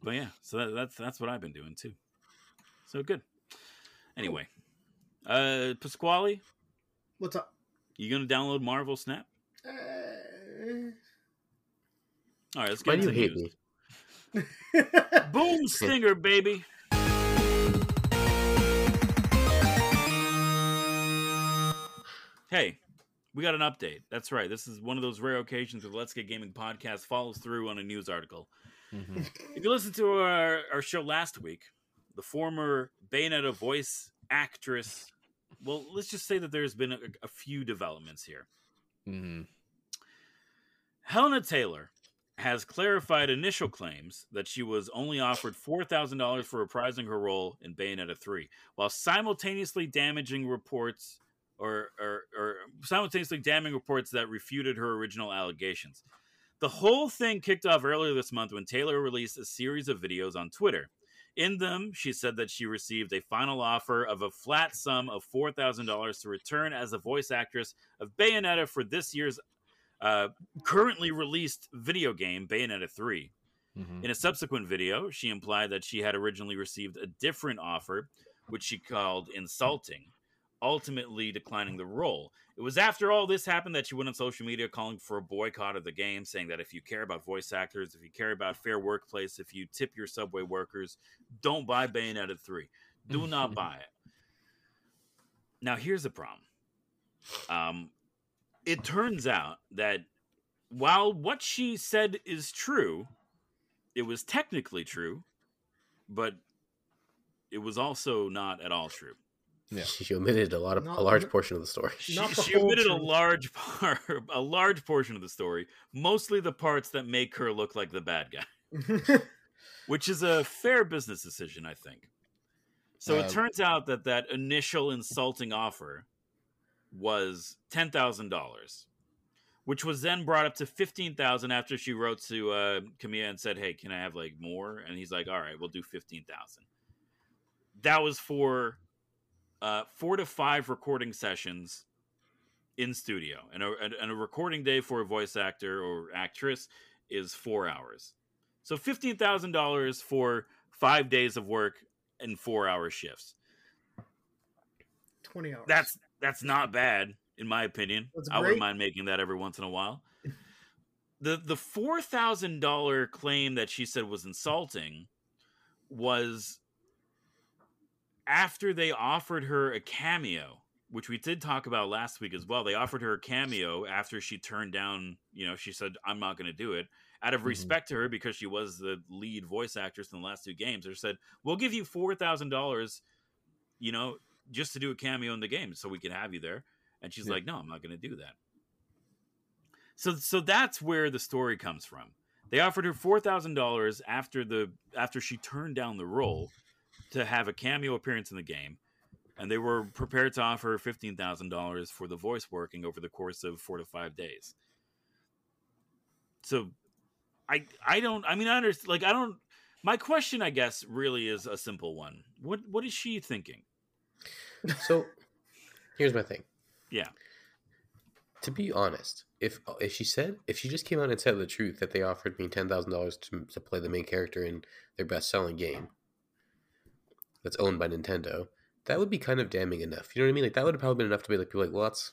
but yeah. So that, that's that's what I've been doing too. So good. Anyway, uh, Pasquale, what's up? you gonna download Marvel Snap? Uh, All right, let's Why get do you into hate news. me? Boom stinger, baby. Hey, we got an update. That's right. This is one of those rare occasions where the Let's Get Gaming podcast follows through on a news article. Mhm. If you listened to our, our show last week, the former Bayonetta voice actress, well, let's just say that there's been a, a few developments here. Mhm. Hellena Taylor has clarified initial claims that she was only offered $4,000 for reprising her role in Bayonetta 3, while simultaneously damaging reports or, or, or simultaneously damning reports that refuted her original allegations. The whole thing kicked off earlier this month when Taylor released a series of videos on Twitter. In them, she said that she received a final offer of a flat sum of $4,000 to return as a voice actress of Bayonetta for this year's uh, currently released video game, Bayonetta 3. Mhm. In a subsequent video, she implied that she had originally received a different offer, which she called insulting, ultimately declining the role. It was after all this happened that she went on social media calling for a boycott of the game, saying that if you care about voice actors, if you care about fair workplace, if you tip your subway workers, don't buy Bayonetta 3. Do not buy it. Now, here's the problem. Um, it turns out that while what she said is true, it was technically true, but it was also not at all true. Yeah. She omitted a lot of Not- a large portion of the story. She, the she whole omitted a large part, a large portion of the story, mostly the parts that make her look like the bad guy, which is a fair business decision, I think. So Uh, it turns out that that initial insulting offer was ten thousand dollars, which was then brought up to fifteen thousand after she wrote to uh, Kamiya and said, "Hey, can I have like more?" And he's like, "All right, we'll do fifteen thousand. That was for uh, four to five recording sessions in studio, and a, and a recording day for a voice actor or actress is four hours. So fifteen thousand dollars for five days of work and four hour shifts. Twenty hours. That's that's not bad in my opinion. I wouldn't mind making that every once in a while. the The four thousand dollar claim that she said was insulting was after they offered her a cameo, which we did talk about last week as well. They offered her a cameo after she turned down. You know, she said, "I'm not going to do it." Out of Mhm. respect to her, because she was the lead voice actress in the last two games, they said, "We'll give you four thousand dollars." You know, just to do a cameo in the game so we can have you there. And she's Yeah. like, no, I'm not going to do that. So, so that's where the story comes from. They offered her four thousand dollars after the after she turned down the role to have a cameo appearance in the game, and they were prepared to offer fifteen thousand dollars for the voice working over the course of four to five days. So, I I don't I mean I understand like I don't. My question, I guess, really is a simple one. What what is she thinking? So here's my thing. Yeah. To be honest, if if she said if she just came out and said the truth that they offered me ten thousand dollars to to play the main character in their best selling game that's owned by Nintendo, that would be kind of damning enough. You know what I mean? Like that would have probably been enough to be like, people like, well, that's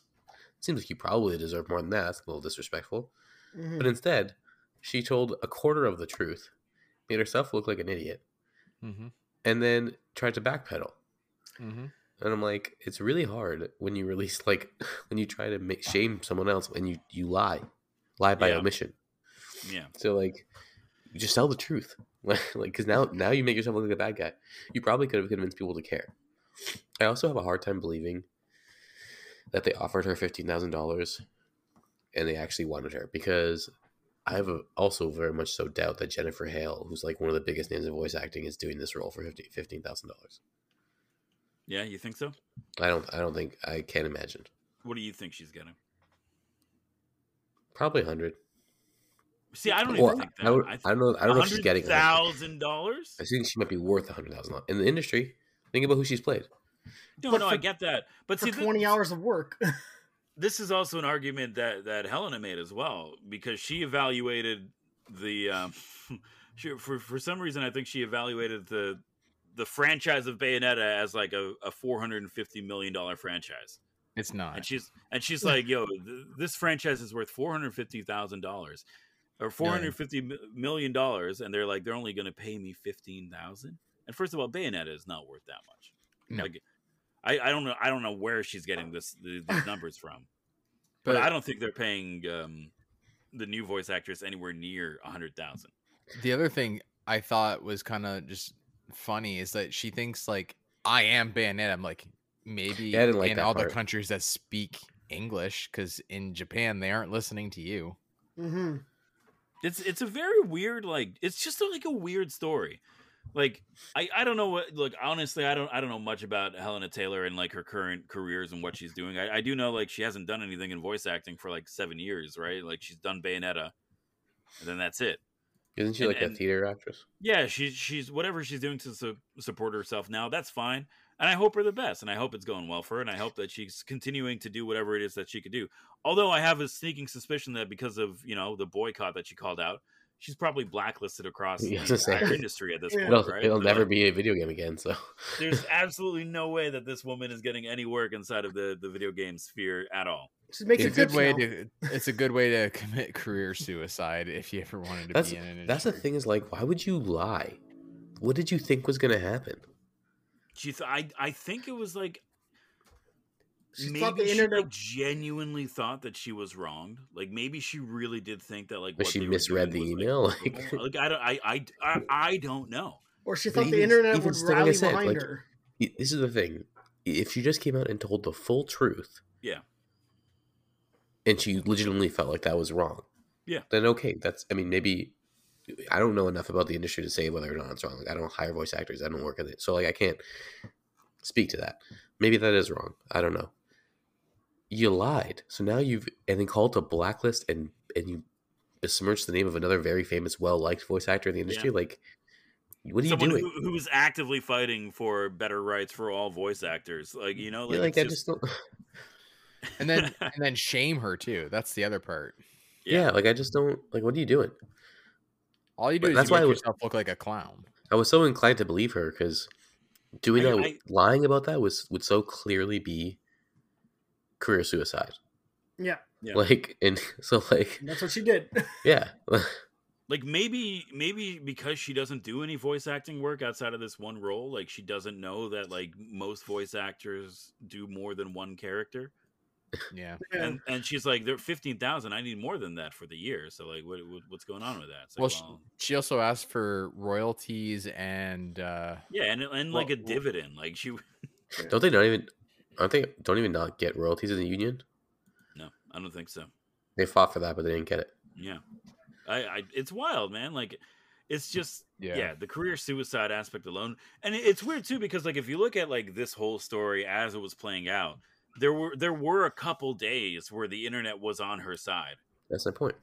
seems like you probably deserve more than that. That's a little disrespectful. Mhm. But instead, she told a quarter of the truth, made herself look like an idiot, Mm-hmm. and then tried to backpedal. Mm-hmm. And I'm like, it's really hard when you release like when you try to make shame someone else and you you lie, lie by Yeah. omission. Yeah. So like, just tell the truth, like because now now you make yourself look like a bad guy. You probably could have convinced people to care. I also have a hard time believing that they offered her fifteen thousand dollars, and they actually wanted her because I have a, also very much so doubt that Jennifer Hale, who's like one of the biggest names in voice acting, is doing this role for fifteen thousand dollars. Yeah, you think so? I don't. I don't think. I can't imagine. What do you think she's getting? Probably a hundred. See, I don't Well, even think that. I, would, I I don't know. I don't know if she's getting. a hundred. thousand dollars. I think she might be worth a hundred thousand in the industry. Think about who she's played. No, But no, I get that. But for see, thi- twenty hours of work. this is also an argument that that Hellena made as well because she evaluated the um, she, for for some reason I think she evaluated the the franchise of Bayonetta as like a, a four hundred and fifty million dollar franchise, It's not. and she's and she's like, "Yo, th- this franchise is worth four hundred fifty thousand dollars." Or four hundred fifty million dollars, and they're like they're only going to pay me fifteen thousand. And first of all, Bayonetta is not worth that much. No. Like, I, I don't know. I don't know where she's getting this the, these numbers from. but But I don't think they're paying um, the new voice actress anywhere near a hundred thousand. the other thing I thought was kind of just funny is that she thinks like I am Bayonetta. I'm like maybe Yeah, I didn't like in that other part. countries that speak English because in Japan they aren't listening to you. hmm It's it's a very weird like it's just like a weird story. Like I, I don't know what look honestly I don't I don't know much about Hellena Taylor and like her current careers and what she's doing. I, I do know like she hasn't done anything in voice acting for like seven years, right? Like she's done Bayonetta, and then that's it. Isn't she And- like a theater actress? Yeah, she's she's whatever she's doing to su- support herself now. That's fine, and I hope her the best, and I hope it's going well for her, and I hope that she's continuing to do whatever it is that she could do. Although I have a sneaking suspicion that because of you know the boycott that she called out, she's probably blacklisted across the I was gonna say. entire industry at this Yeah. point. It'll, right? it'll never like, be a video game again. So There's absolutely no way that this woman is getting any work inside of the the video game sphere at all. She makes It's a good way to. It's a good way to commit career suicide if you ever wanted to that's be in an that's the thing is like, why would you lie? What did you think was gonna happen? She, th- I, I think it was like She maybe thought the she internet. like, genuinely thought that she was wronged. Like maybe she really did think that like But what she misread the was, email, Like, like- like I don't I, I I I don't know. Or she But thought the even- internet even would still, like rally said, behind like- her. This is the thing. If she just came out and told the full truth, Yeah. and she legitimately felt like that was wrong, Yeah. then okay. That's I mean maybe I don't know enough about the industry to say whether or not it's wrong. Like I don't hire voice actors. I don't work in it, so like I can't speak to that. Maybe that is wrong. I don't know. You lied, so now you've and then called to blacklist and and you besmirched the name of another very famous, well liked voice actor in the industry. Like, what are Someone you doing? who, who is actively fighting for better rights for all voice actors. Like you know, Yeah, like, like I it's just don't. and then and then shame her too. That's the other part. Yeah. like I just don't like. What are you doing? All you do But is that's you why make I was- yourself look like a clown. I was so inclined to believe her because doing I- that, I- lying about that was would so clearly be career suicide. Yeah, Yeah. Like, and so like, that's what she did. yeah, like maybe maybe because she doesn't do any voice acting work outside of this one role, like she doesn't know that like most voice actors do more than one character. Yeah. Yeah. and and she's like, "They're fifteen thousand. I need more than that for the year. So like, what, what what's going on with that?" Like, Well, she, well, she also asked for royalties and uh yeah, and and like a well- dividend. Like she, don't they not even? Aren't they? Don't even not get royalties in the union. no, I don't think so. They fought for that, but they didn't get it. Yeah, I, I it's wild, man. Like, it's just yeah. yeah. the career suicide aspect alone, and it- it's weird too because like if you look at like this whole story as it was playing out, there were there were a couple days where the internet was on her side. That's my point.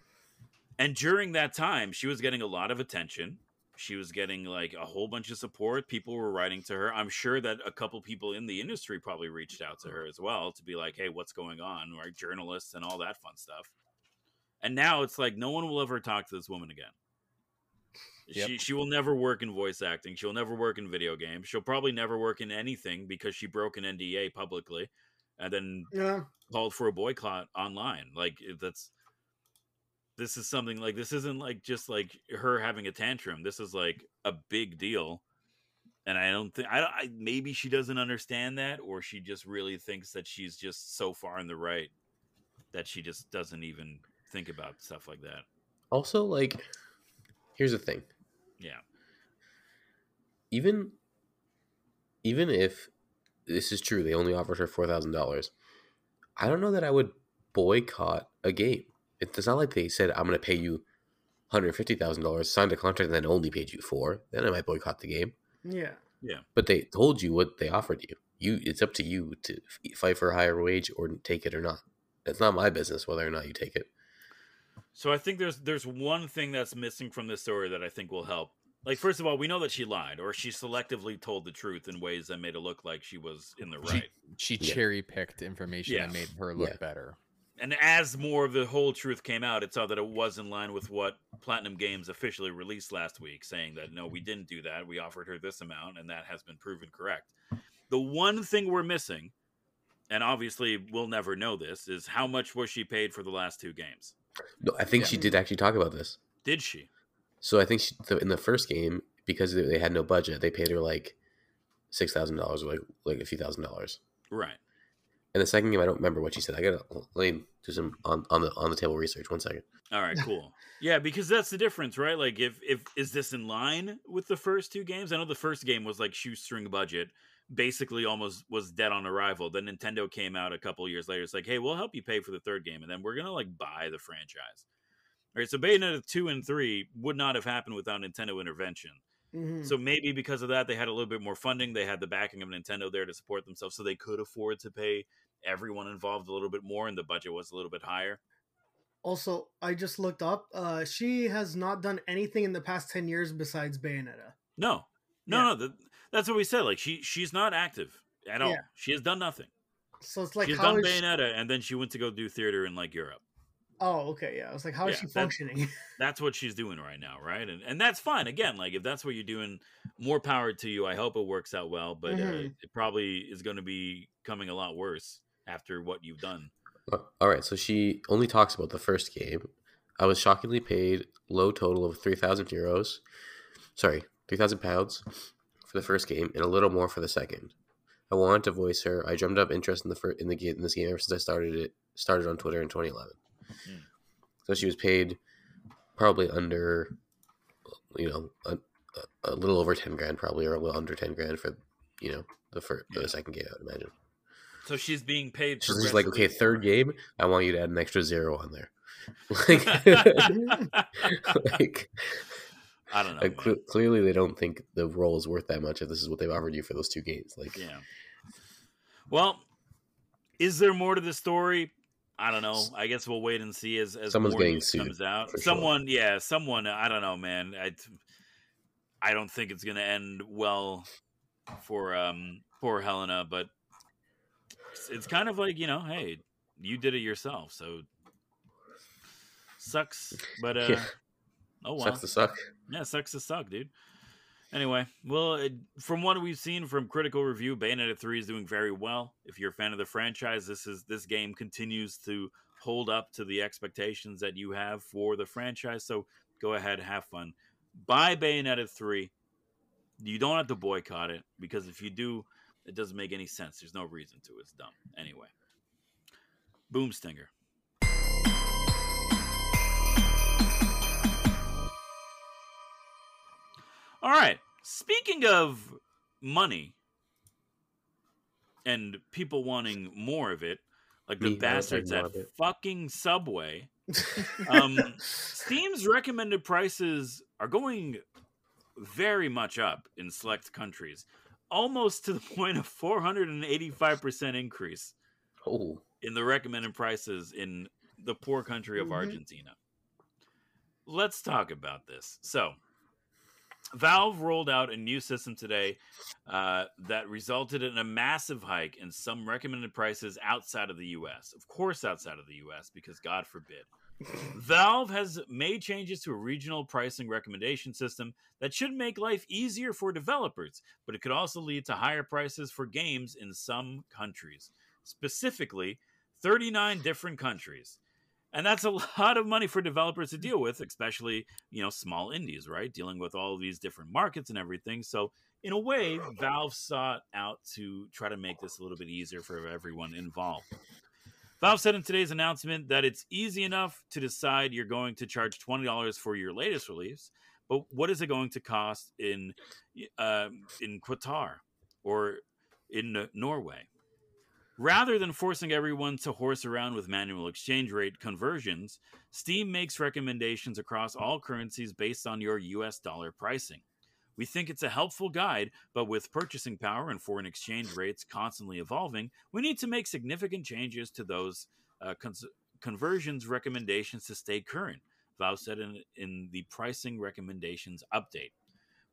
And during that time, she was getting a lot of attention. She was getting like a whole bunch of support. People were writing to her. I'm sure that a couple people in the industry probably reached out to her as well to be like, "Hey, what's going on?" Right, journalists and all that fun stuff. And now it's like no one will ever talk to this woman again. Yep. She she will never work in voice acting. She'll never work in video games. She'll probably never work in anything because she broke an NDA publicly, and then yeah, called for a boycott online. Like it- that's this is something like this isn't like just like her having a tantrum. This is like a big deal. And I don't think I, don't- I maybe she doesn't understand that or she just really thinks that she's just so far in the right that she just doesn't even think about stuff like that. Also, like, here's the thing. Yeah. Even, even if this is true, they only offered her four thousand dollars. I don't know that I would boycott a game. It's not like they said I'm going to pay you one hundred fifty thousand dollars, signed a contract, and then only paid you four. Then I might boycott the game. yeah. Yeah. But they told you what they offered you. You, it's up to you to fight for a higher wage or take it or not. It's not my business whether or not you take it. So I think there's there's one thing that's missing from this story that I think will help Like, first of all, we know that she lied, or she selectively told the truth in ways that made it look like she was in the right. She Yeah. cherry picked information Yeah. that made her look Yeah. better. And as more of the whole truth came out, it saw that it was in line with what Platinum Games officially released last week, saying that no, we didn't do that. We offered her this amount, and that has been proven correct. The one thing we're missing, and obviously we'll never know this, is how much was she paid for the last two games? No, I think Yeah. she did actually talk about this. Did she? So I think she, the, in the first game, because they- had no budget, they paid her like six thousand dollars, or like like a few thousand dollars. Right. In the second game, I don't remember what she said. I gotta let me do some on, on the on the table research. One second. All right, cool. yeah, because that's the difference, right? Like, if if is this in line with the first two games? I know the first game was like shoestring budget, basically almost was dead on arrival. Then Nintendo came out a couple years later. It's like, hey, we'll help you pay for the third game, and then we're gonna like buy the franchise. All right, so Bayonetta two and three would not have happened without Nintendo intervention. Mhm. So maybe because of that, they had a little bit more funding. They had the backing of Nintendo there to support themselves, so they could afford to pay everyone involved a little bit more, and the budget was a little bit higher. Also, I just looked up. Uh, she has not done anything in the past ten years besides Bayonetta. No, no, Yeah. no. That, that's what we said. Like she, she's not active at all. Yeah. She has done nothing. So it's like she's done is she- Bayonetta, and then she went to go do theater in like Europe. Oh, okay, yeah. I was like, how is Yeah, she functioning? That's what she's doing right now, right? And and that's fine. Again, like if that's what you're doing, more power to you. I hope it works out well, but uh, Mhm. it probably is going to be coming a lot worse after what you've done. Uh, All right, so she only talks about the first game. I was shockingly paid low total of three thousand euros. Sorry, three thousand pounds for the first game, and a little more for the second. I wanted to voice her. I drummed up interest in the fir- in the game in this game ever since I started it. Started on Twitter in 2011. Hmm. So she was paid probably under, you know, a, a- little over ten grand, probably, or a little under ten grand for, you know, the first, Yeah. the second game. I would imagine. So she's being paid. She's like, okay, third game, I want you to add an extra zero on there. like, like, I don't know. like, man. clearly they don't think the role is worth that much if this is what they've offered you for those two games. Like, Yeah. Well, is there more to the story? I don't know. I guess we'll wait and see as as Someone's more news sued, comes out. for sure. Someone, yeah, someone. I don't know, man. I I don't think it's gonna end well for um poor Hellena, but it's, it's kind of like you know, hey, you did it yourself, so sucks. But uh, Yeah. oh well. sucks to suck. Yeah, sucks to suck, dude. Anyway, well, it, from what we've seen from critical review, Bayonetta 3 is doing very well. If you're a fan of the franchise, this is this game continues to hold up to the expectations that you have for the franchise. So go ahead, have fun. Buy Bayonetta 3. You don't have to boycott it because if you do, it doesn't make any sense. There's no reason to. It's dumb. Anyway. Boom All right. Speaking of money and people wanting more of it, like the Me, I would like bastards at fucking Subway, um, Steam's recommended prices are going very much up in select countries, almost to the point of 485% increase Oh, in the recommended prices in the poor country of Mhm. Argentina. Let's talk about this. So, Valve rolled out a new system today uh, that resulted in a massive hike in some recommended prices outside of the US. Of course, outside of the US, because God forbid. Valve has made changes to a regional pricing recommendation system that should make life easier for developers, but it could also lead to higher prices for games in some countries, specifically 39 different countries. And that's a lot of money for developers to deal with, especially, you know, small indies, right? Dealing with all of these different markets and everything. So, in a way, Valve sought out to try to make this a little bit easier for everyone involved. Valve said in today's announcement that it's easy enough to decide you're going to charge $20 for your latest release, but what is it going to cost in uh, in Qatar or in Norway? Rather than forcing everyone to horse around with manual exchange rate conversions, Steam makes recommendations across all currencies based on your US dollar pricing. We think it's a helpful guide, but with purchasing power and foreign exchange rates constantly evolving, we need to make significant changes to those uh, cons- conversions recommendations to stay current, Valve said in, in the pricing recommendations update.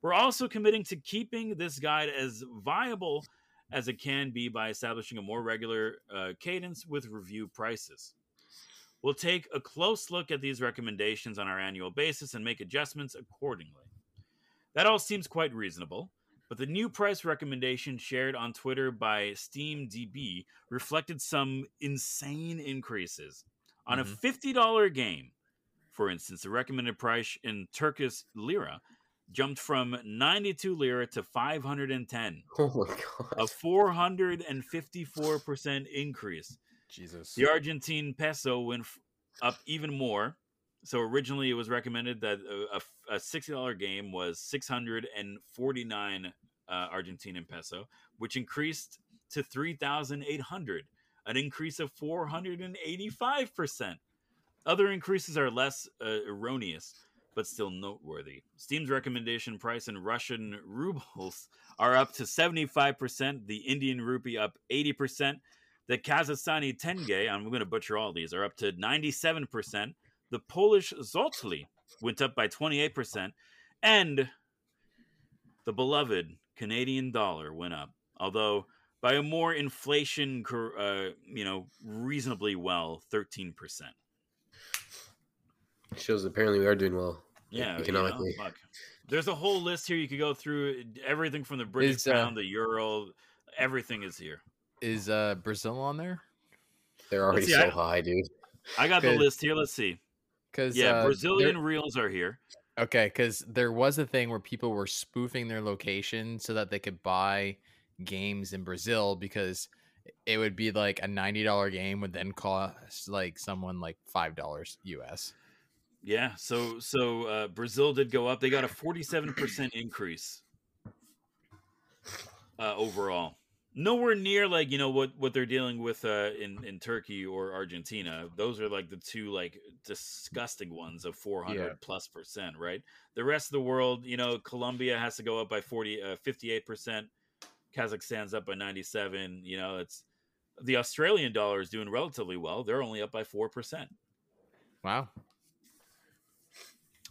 We're also committing to keeping this guide as viable as it can be by establishing a more regular uh, cadence with review prices. We'll take a close look at these recommendations on our annual basis and make adjustments accordingly. That all seems quite reasonable, but the new price recommendation shared on Twitter by SteamDB reflected some insane increases. On Mhm. a $50 game, for instance, the recommended price in Turkish lira jumped from 92 lira to 510, Oh my god. a 454% increase. Jesus. The Argentine peso went f- up even more. So originally it was recommended that a, a, a $60 game was 649 uh, Argentinian peso, which increased to 3,800, an increase of 485%. Other increases are less uh, erroneous, but still noteworthy. Steam's recommendation price in Russian rubles are up to 75%, the Indian rupee up 80%, the Kazakhstani tenge, I'm going to butcher all these, are up to 97%. The Polish zloty went up by 28%, and the beloved Canadian dollar went up, although by a more inflation, uh, you know, reasonably well, 13%. Shows apparently we are doing well. Yeah, you know, economically. There's a whole list here you could go through. Everything from the British Is, uh, pound, the euro, everything is here. Is uh Brazil on there? They're already see, so I- high, dude. I got the list here. Let's see. Because Yeah, uh, Brazilian reals are here. Okay, because there was a thing where people were spoofing their location so that they could buy games in Brazil because it would be like a ninety dollar game would then cost like someone like five dollars US. Yeah, so so uh, Brazil did go up. They got a 47% increase uh, overall. Nowhere near like you know what what they're dealing with uh, in in Turkey or Argentina. Those are like the two like disgusting ones of 400 Yeah. plus percent, right? The rest of the world, you know, Colombia has to go up by 40 uh, 58%. Kazakhstan's up by 97, you know, it's the Australian dollar is doing relatively well. They're only up by 4%. Wow.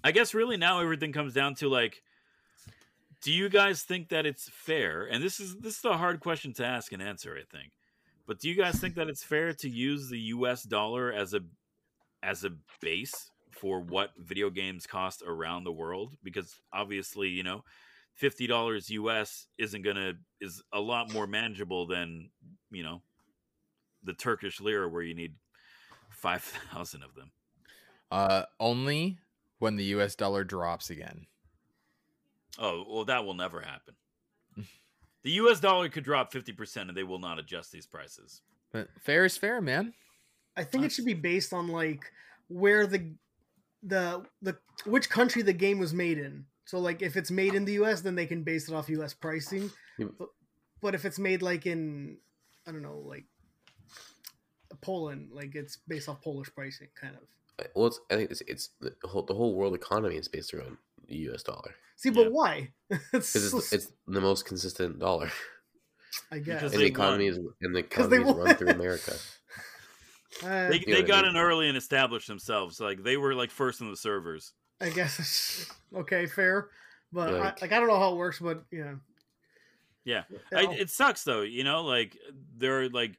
I guess really now everything comes down to like do you guys think that it's fair? And this is this is a hard question to ask and answer, I think. But do you guys think that it's fair to use the US dollar as a as a base for what video games cost around the world? Because obviously, you know, fifty dollars US isn't gonna is a lot more manageable than, you know, the Turkish lira where you need five thousand of them. Uh, only when the US dollar drops again. Oh, well, that will never happen. the US dollar could drop 50% and they will not adjust these prices. But fair is fair, man. I think it should be based on like where the the the which country the game was made in. So like if it's made in the US, then they can base it off US pricing. But, but if it's made like in I don't know, like Poland, like it's based off Polish pricing, kind of. Well, it's, I think it's, it's the whole the whole world economy is based around the U.S. dollar See, Yeah. but why? it's, because it's, it's the most consistent dollar, I guess. because and the economy is and the 'Cause they economy is run through America. Uh, They, they got they- in early and established themselves. Like they were like first in the servers. I guess okay, fair. But Like- I, like I don't know how it works, but yeah. Yeah. Yeah, I, it sucks though, you know, like there are like,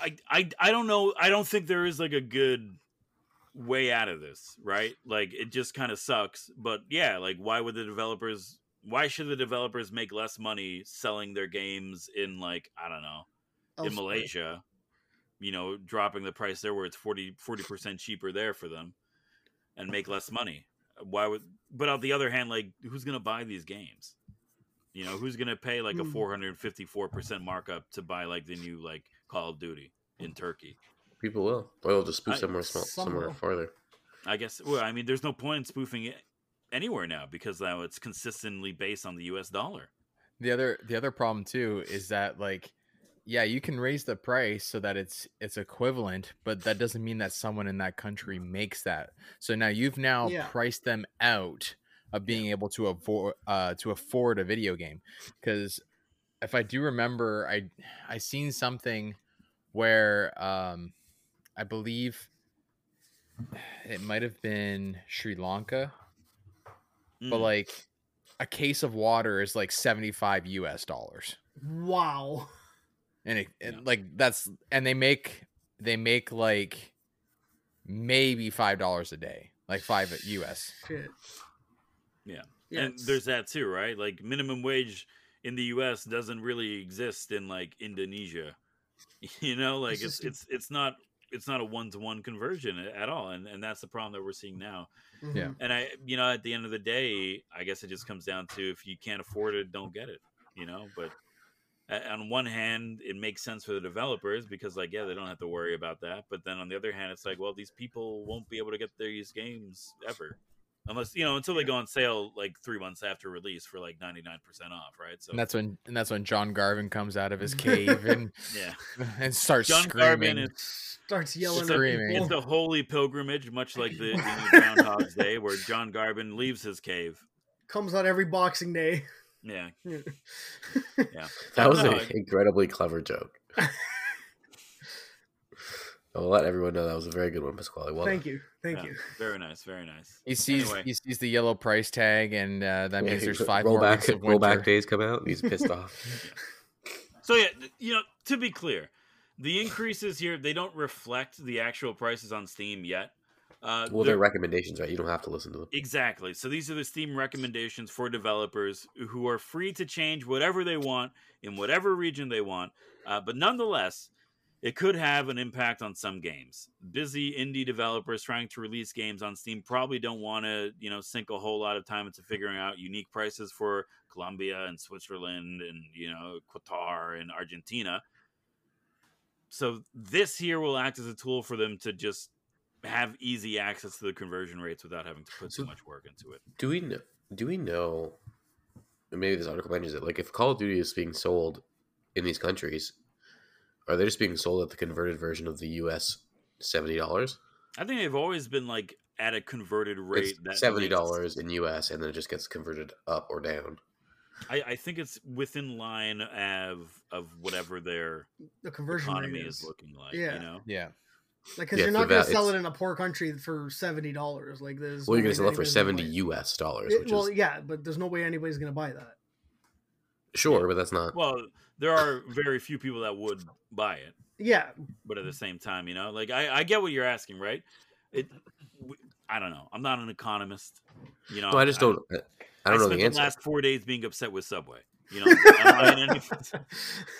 I, I, I don't know. I don't think there is like a good way out of this, right? Like it just kind of sucks. But yeah, like why would the developers, why should the developers make less money selling their games in like, I don't know, in. Malaysia, you know, dropping the price there where it's 40 percent cheaper there for them, and make less money. Why would? But on the other hand, like who's gonna buy these games? You know, who's gonna pay like a Hmm. 454 percent markup to buy like the new like Call of Duty in Turkey? People will, or they'll just spoof I- somewhere small, some somewhere will. farther. I guess. Well, I mean, there's no point in spoofing it anywhere now because now it's consistently based on the U.S. dollar. The other the other problem too is that like yeah, you can raise the price so that it's it's equivalent, but that doesn't mean that someone in that country makes that. So now you've now Yeah. priced them out of being able to afford uh to afford a video game because if I do remember I I seen something where um I believe it might have been Sri Lanka but Mm. like a case of water is like 75 US dollars. Wow. And it, and, Yeah. like that's and they make they make like maybe five dollars a day, like five US. Shit. Yeah. Yeah, and there's that too, right? Like minimum wage in the U.S. doesn't really exist in like Indonesia. You know, like It's it's just it's it's not it's not a one to one conversion at all, and and that's the problem that we're seeing now. Yeah. Mhm. And I, you know, at the end of the day, I guess it just comes down to if you can't afford it, don't get it. You know, but on one hand, it makes sense for the developers because, like, yeah, they don't have to worry about that. But then on the other hand, it's like, well, these people won't be able to get these games ever, unless you know, until they go on sale like three months after release for like ninety nine percent off, right? So And that's when and that's when John Garvin comes out of his cave and yeah, and starts John screaming. Garvin is Starts yelling it's a, Screaming. it's a holy pilgrimage, much like the, the Groundhog's Day, where John Garvin leaves his cave. Comes out every Boxing Day. Yeah, Yeah. yeah. That was an incredibly clever joke. I'll let everyone know that was a very good one, Pasquale. Well Thank you. Thank Yeah. you. Very nice, very nice. He sees Anyway. he sees the yellow price tag, and uh, that Yeah, means there's five roll more back, weeks of roll back days come out. He's pissed off. So yeah, you know, to be clear, the increases here they don't reflect the actual prices on Steam yet. Uh, Well, they're- they're recommendations, right? You don't have to listen to them. Exactly. So these are the Steam recommendations for developers who are free to change whatever they want in whatever region they want. Uh, but nonetheless, it could have an impact on some games. Busy indie developers trying to release games on Steam probably don't want to, you know, sink a whole lot of time into figuring out unique prices for Colombia and Switzerland and you know Qatar and Argentina. So this here will act as a tool for them to just have easy access to the conversion rates without having to put so So- much work into it. Do we know? Do we know? Maybe this article mentions it. Like, if Call of Duty is being sold in these countries, are they just being sold at the converted version of the U.S. seventy dollars? I think they've always been like at a converted rate It's that seventy dollars in U.S. and then it just gets converted up or down. I, I think it's within line of of whatever their The conversion economy rate is is. looking like. Yeah. You know, Yeah, Like, because Yeah, you're not going to sell it in a poor country for seventy dollars. Like, there's Well, no you're gonna sell it for seventy buy. U.S. dollars, It- which well, is yeah, but there's no way anybody's going to buy that. Sure, but that's not. well, there are very few people that would buy it, Yeah, but at the same time, you know, like I, I get what you're asking, right? It, w- I don't know. I'm not an economist. You know, No, I just don't. I, I don't know spent the answer. the last four days being upset with Subway. You know, I'm not in any-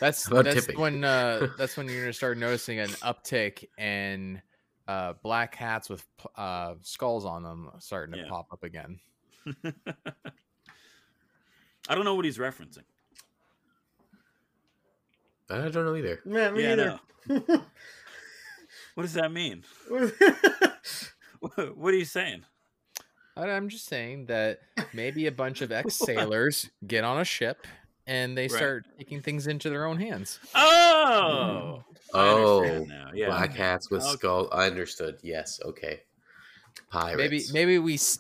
that's About that's tipping. when uh, that's when you're gonna start noticing an uptick in uh, black hats with uh, skulls on them starting to Yeah. pop up again. I don't know what he's referencing. I don't know either. man, me yeah, either. no. What does that mean? What are you saying? I- I'm just saying that maybe a bunch of ex sailors get on a ship and they Right. start taking things into their own hands. Oh, hmm. I Oh. Yeah, Black hats with Okay. skull. I understood. Yes. Okay. Pirates. Maybe maybe we s-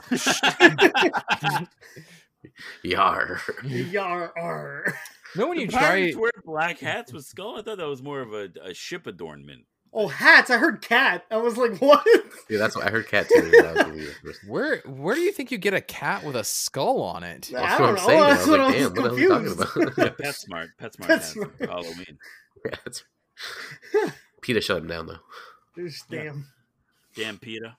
Yar. Yar, ar. no when The you try pirates wear black hats with skull. I thought that was more of a, a ship adornment. Oh, hats! I heard cat. I was like, what? Yeah, that's what I heard. Cat too. That was really weird. where where do you think you get a cat with a skull on it? I That's don't what I'm know. saying. I was what like, I was damn, what are we talking about? Yeah, PetSmart. PetSmart has them PetSmart. for Halloween. Yeah, that's- PETA shut him down though. Just Yeah. damn. Damn PETA.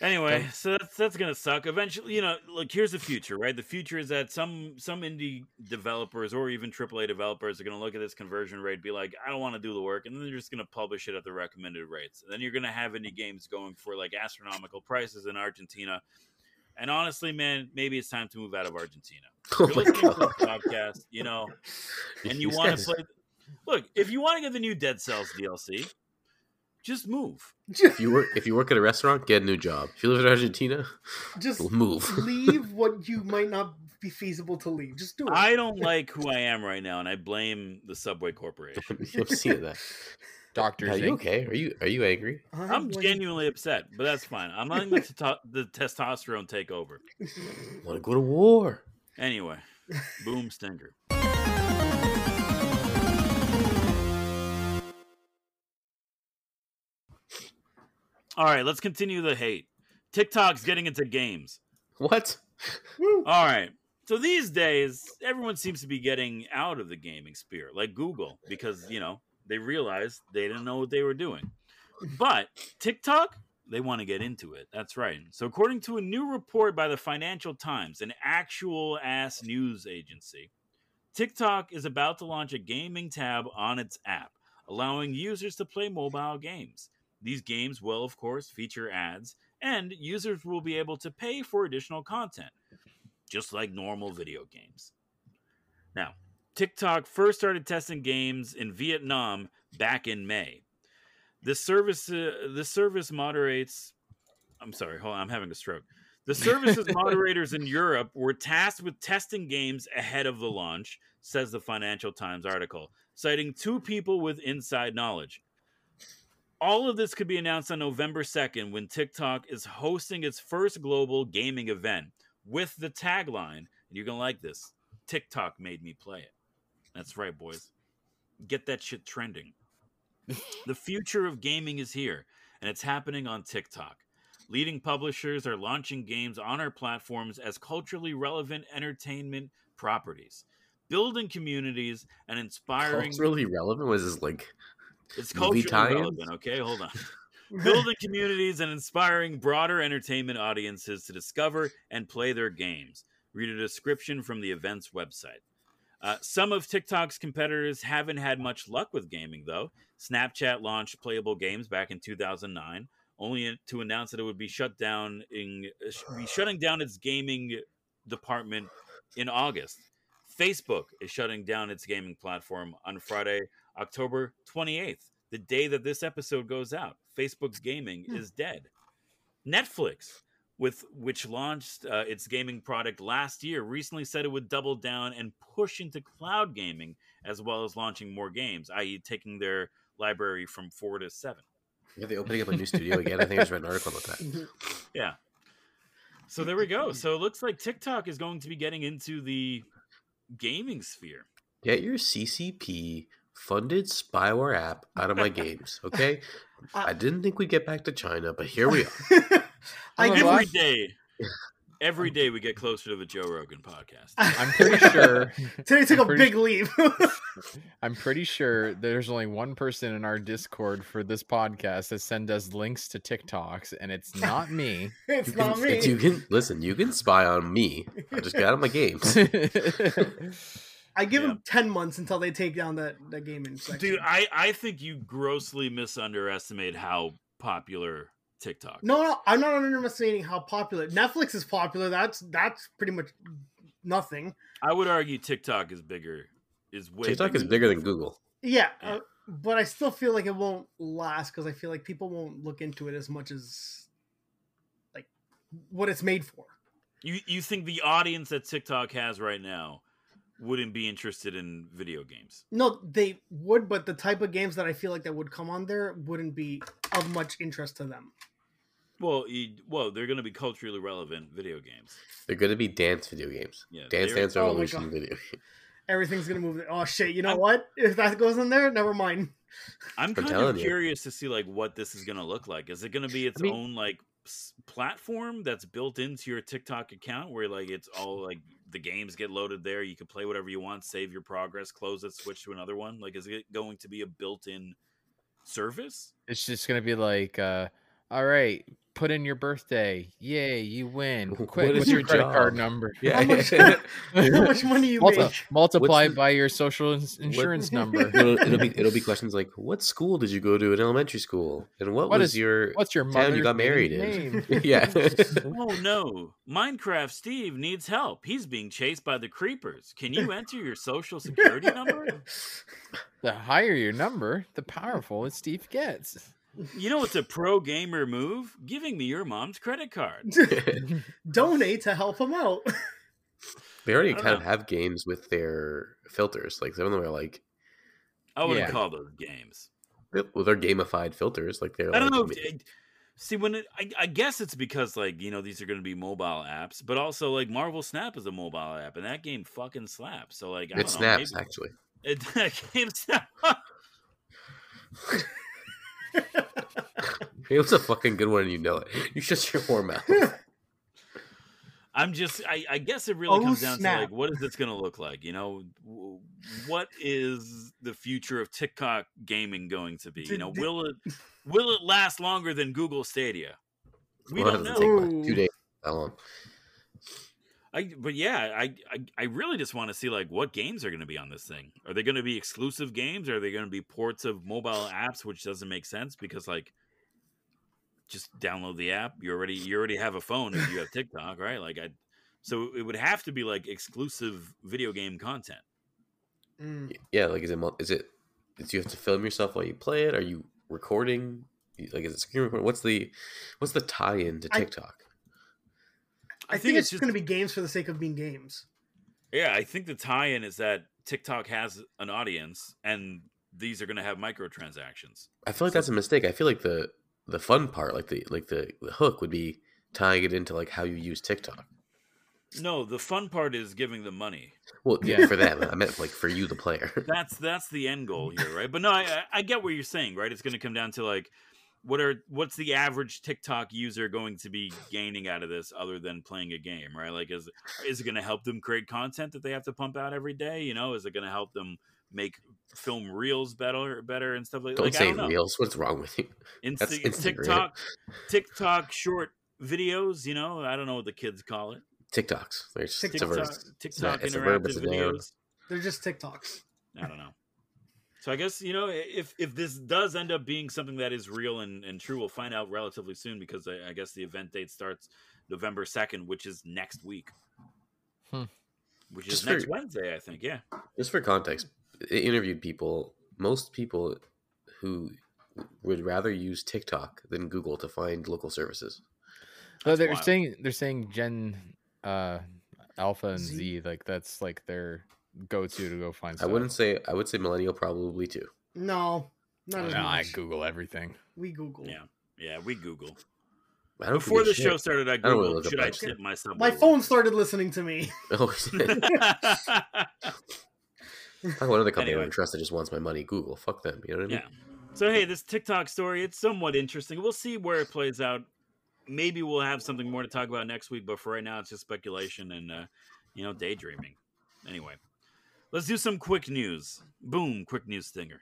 Anyway, so that's that's gonna suck. Eventually, you know, look, here's the future, right? The future is that some some indie developers or even AAA developers are gonna look at this conversion rate, be like, I don't want to do the work, and then they're just gonna publish it at the recommended rates. And then you're gonna have indie games going for like astronomical prices in Argentina. And honestly, man, maybe it's time to move out of Argentina. Oh You're listening god. this podcast, you know, and you want to play. Look, if you want to get the new Dead Cells DLC, just move. If you work, if you work at a restaurant, get a new job. If you live in Argentina, Just move. leave what you might not be feasible to leave. Just do it. I don't like who I am right now, and I blame the Subway Corporation. I'm seeing that. Doctor Are you okay? Are you are you angry? I'm like- genuinely upset, but that's fine. I'm letting the, testo- the testosterone take over. Want to go to war? Anyway, boom stinker. All right, let's continue the hate. TikTok's getting into games. What? All right. So these days, everyone seems to be getting out of the gaming sphere, like Google, because you know they realized they didn't know what they were doing. But TikTok, they want to get into it. That's right. So according to a new report by the Financial Times, an actual ass news agency, TikTok is about to launch a gaming tab on its app, allowing users to play mobile games. These games will, of course, feature ads, and users will be able to pay for additional content just like normal video games. Now, TikTok first started testing games in Vietnam back in May. The service, uh, this service moderates. I'm sorry, hold on, I'm having a stroke. The service's moderators in Europe were tasked with testing games ahead of the launch, says the Financial Times article, citing two people with inside knowledge. All of this could be announced on November 2nd when TikTok is hosting its first global gaming event with the tagline, and you're gonna like this. TikTok made me play it. That's right, boys. Get that shit trending. the future of gaming is here, and it's happening on TikTok. Leading publishers are launching games on our platforms as culturally relevant entertainment properties, building communities and inspiring. Culturally relevant was like It's culturally relevant. Okay, hold on building communities and inspiring broader entertainment audiences to discover and play their games. Read a description from the event's website. Uh, some of TikTok's competitors haven't had much luck with gaming, though. Snapchat launched playable games back in 2009, only to announce that it would be shut down in be shutting down its gaming department in August. Facebook is shutting down its gaming platform on Friday, October 28th, the day that this episode goes out. Facebook's gaming Hmm. is dead. Netflix, with which launched uh, its gaming product last year, recently said it would double down and push into cloud gaming as well as launching more games, i.e., taking their library from four to seven. Yeah, they're opening up a new studio again? I think I just read an article about that. Yeah. So there we go. So it looks like TikTok is going to be getting into the gaming sphere. Get your CCP funded spyware app out of my games, okay? Uh I didn't think we'd get back to China, but here we are. I give Every I- day, every day we get closer to the Joe Rogan podcast. I'm pretty sure. Today took a pretty big leap. I'm pretty sure there's only one person in our Discord for this podcast that send us links to TikToks, and it's not me. it's You can, not me. you can listen. You can spy on me. I just got out of my games. I give Yeah. them ten months until they take down that that gaming section. Dude, I, I think you grossly misunderestimate how popular TikTok. no, no, I'm not underestimating how popular Netflix is. Popular. That's that's pretty much nothing. I would argue TikTok is bigger. Is way TikTok is bigger than Google. Yeah, Yeah. uh, but I still feel like it won't last because I feel like people won't look into it as much as like what it's made for. You you think the audience that TikTok has right now wouldn't be interested in video games? No, they would, but the type of games that I feel like that would come on there wouldn't be of much interest to them. Well, you, well, they're going to be culturally relevant video games. They're going to be dance video games. Yeah, Dance Dance Oh Revolution God. video. Everything's gonna move. There. Oh shit! You know I'm- what? If that goes in there, never mind. I'm I'm kind of telling you. curious to see like what this is going to look like. Is it going to be its mean- own like platform that's built into your TikTok account where like it's all like the games get loaded there, you can play whatever you want, save your progress, close it, switch to another one? Like is it going to be a built-in service? It's just gonna be like, uh, all right, put in your birthday. Yay, you win. What Quick, what's your your credit card number? Yeah. How much, how much money you Multi- make? multiply the- by your social ins- insurance number. it'll, it'll be it'll be questions like, "What school did you go to in elementary school? And what, What was is- your What's your town you got married maiden in?" yeah. Oh no, Minecraft Steve needs help. He's being chased by the creepers. Can you enter your social security number? The higher your number, the powerful it Steve gets. You know what's a pro gamer move? Giving me your mom's credit card. Donate to help him out. they already I don't kind of have games with their filters. Like some of them are like I wouldn't Yeah. call those games. well, they're gamified filters. Like they're I don't like, know. If, see, when it, I, I guess it's because like you know these are going to be mobile apps, but also like Marvel Snap is a mobile app, and that game fucking slaps. So like I it don't snaps know, actually. it, that game snap. It was a fucking good one, and you know it. You shut your whore mouth. I'm just, I, I guess it really Oh, comes down snap. to like, what is this going to look like? You know, what is the future of TikTok gaming going to be? You know, will it will it last longer than Google Stadia? We Well, don't know. take much. Two days. How long? I, but yeah, I, I, I really just want to see like what games are going to be on this thing. Are they going to be exclusive games? Are they going to be ports of mobile apps, which doesn't make sense because like, just download the app. You already you already have a phone if you have TikTok, right? Like I, so it would have to be like exclusive video game content. Mm. Yeah, like is it mul- is it? Do you have to film yourself while you play it? Are you recording? Like is it screen recording? What's the what's the tie-in to TikTok? I, think, it's, just going to be games for the sake of being games. Yeah, I think the tie-in is that TikTok has an audience, and these are going to have microtransactions. I feel like that's a mistake. I feel like the the fun part, like the like the, the hook, would be tying it into like how you use TikTok. No, the fun part is giving them money. Well, yeah, Yeah. for them. I meant like for you, the player. That's that's the end goal here, right? But no, I I- I get what you're saying, right? It's going to come down to like what are what's the average TikTok user going to be gaining out of this other than playing a game, right? Like is is it going to help them create content that they have to pump out every day? You know, is it going to help them make film reels better better and stuff like that? Don't like I say don't reels. What's wrong with you? Insta- That's TikTok TikTok short videos, you know, I don't know what the kids call it. TikToks. There's it's a TikTok verb. TikTok it's a verb, interactive it's a noun. videos. They're just TikToks. I don't know. So I guess you know if if this does end up being something that is real and, and true, we'll find out relatively soon because I, I guess the event date starts November second, which is next week. Hmm. Which is Just next for- Wednesday, I think. Yeah. Just for context, I interviewed people. Most people who would rather use TikTok than Google to find local services. So they're wild. saying they're saying Gen uh Alpha and Z. Z, like that's like their go to to go find I stuff. wouldn't say. I would say millennial probably too. No, not as No, I much. Google everything. We Google. Yeah. Yeah, we Google. I don't Before the forget show shit. started, I don't really Googled, look up should I that shit. tip my? My phone started listening to me. Oh shit! Talk about another company I Anyway. don't trust that just wants my money. Google, fuck them. You know what I mean? Yeah. So hey, this TikTok story, it's somewhat interesting. We'll see where it plays out. Maybe we'll have something more to talk about next week, but for right now it's just speculation and uh, you know, daydreaming. Anyway. Let's do some quick news. Boom, quick news stinger.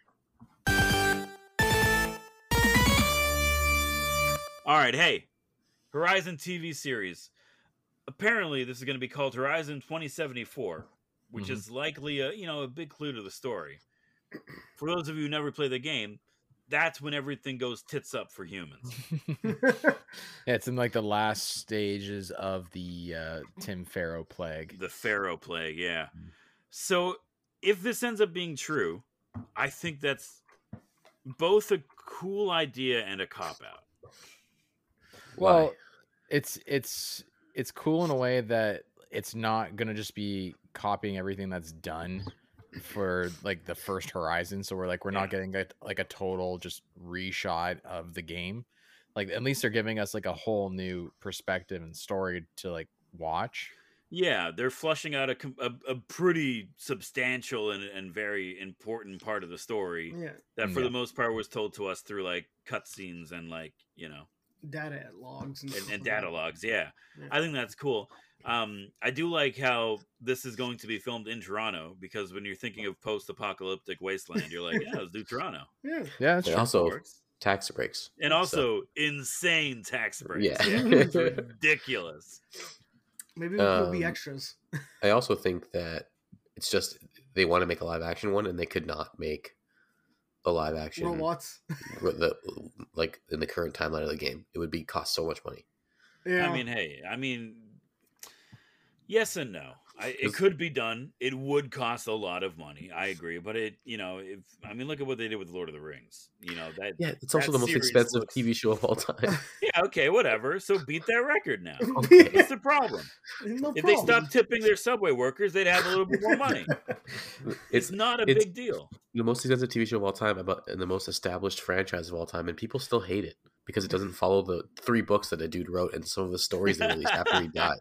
All right, hey. Horizon TV series. Apparently this is going to be called Horizon 2074, which Mhm. is likely a, you know, a big clue to the story for those of you who never play the game, that's when everything goes tits up for humans. Yeah, it's in like the last stages of the uh Tim Faro plague. The Faro plague, yeah. So if this ends up being true, I think that's both a cool idea and a cop out. Well, Why? it's it's it's cool in a way that it's not gonna just be copying everything that's done for like the first Horizon. So we're like we're Yeah. not getting a, like a total just reshot of the game. Like at least they're giving us like a whole new perspective and story to like watch. Yeah, they're flushing out a, a, a pretty substantial and, and very important part of the story yeah, that, for Yeah. the most part, was told to us through like cutscenes and like you know data logs and, and, and data logs. Yeah. Yeah. I think that's cool. Um, I do like how this is going to be filmed in Toronto because when you're thinking of post-apocalyptic wasteland, you're like, yeah, let's do Toronto. Yeah, Yeah, that's also tax breaks. And also insane tax breaks. Yeah. it's ridiculous. Maybe we'll be Um, extras. I also think that it's just they want to make a live action one, and they could not make a live action Robots. the like in the current timeline of the game. It would be cost so much money. Yeah, I mean, hey, I mean, yes and no. I, it could be done. It would cost a lot of money. I agree, but it, you know, if I mean, look at what they did with Lord of the Rings. You know that. Yeah, it's also the most expensive looks- TV show of all time. Yeah, okay, whatever. So beat that record now. What's Yeah, the problem? no If they stopped tipping their subway workers, they'd have a little bit more money. It's it's not a it's- big deal. the most expensive TV show of all time, about and the most established franchise of all time, and people still hate it because it doesn't follow the three books that a dude wrote and some of the stories they released after he died.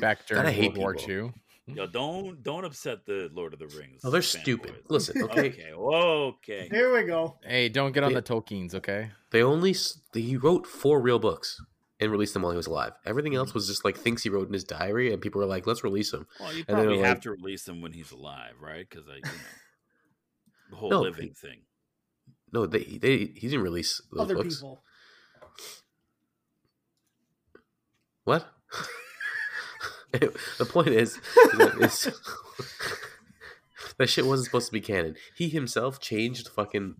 Back during Gotta World War people. II. Yo, don't don't upset the Lord of the Rings. Oh, they're fanboys. stupid. Listen, okay, Okay, okay. Here we go. Hey, don't get on They- the Tolkien's, okay? they only he wrote four real books. and released them while he was alive. Everything else was just like things he wrote in his diary, and people were like, "Let's release him." Well, you then probably have like- to release them when he's alive, right? Because I, you know, the whole No, living he- thing. No, they they he didn't release those Other books. people. What? the point is, that, that shit wasn't supposed to be canon. He himself changed fucking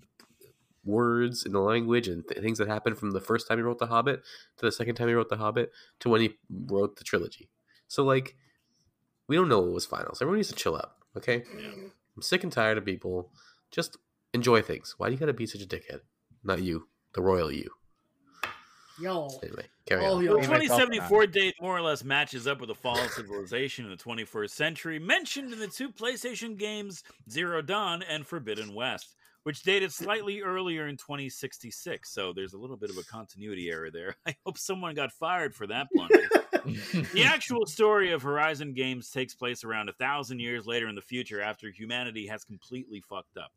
words in the language and th- things that happened from the first time he wrote The Hobbit to the second time he wrote The Hobbit to when he wrote the trilogy. So like, we don't know what was final. So everyone needs to chill out. Okay, Yeah. I'm sick and tired of people just enjoy things. Why do you gotta be such a dickhead? Not you, the royal you. Y'all. Anyway, carry All on. y'all. The 2074 date more or less matches up with the fall of civilization in the 21st century, mentioned in the two PlayStation games Zero Dawn and Forbidden West, which dated slightly earlier in 2066. So there's a little bit of a continuity error there. I hope someone got fired for that blunder. the actual story of Horizon Games takes place around a thousand years later in the future after humanity has completely fucked up.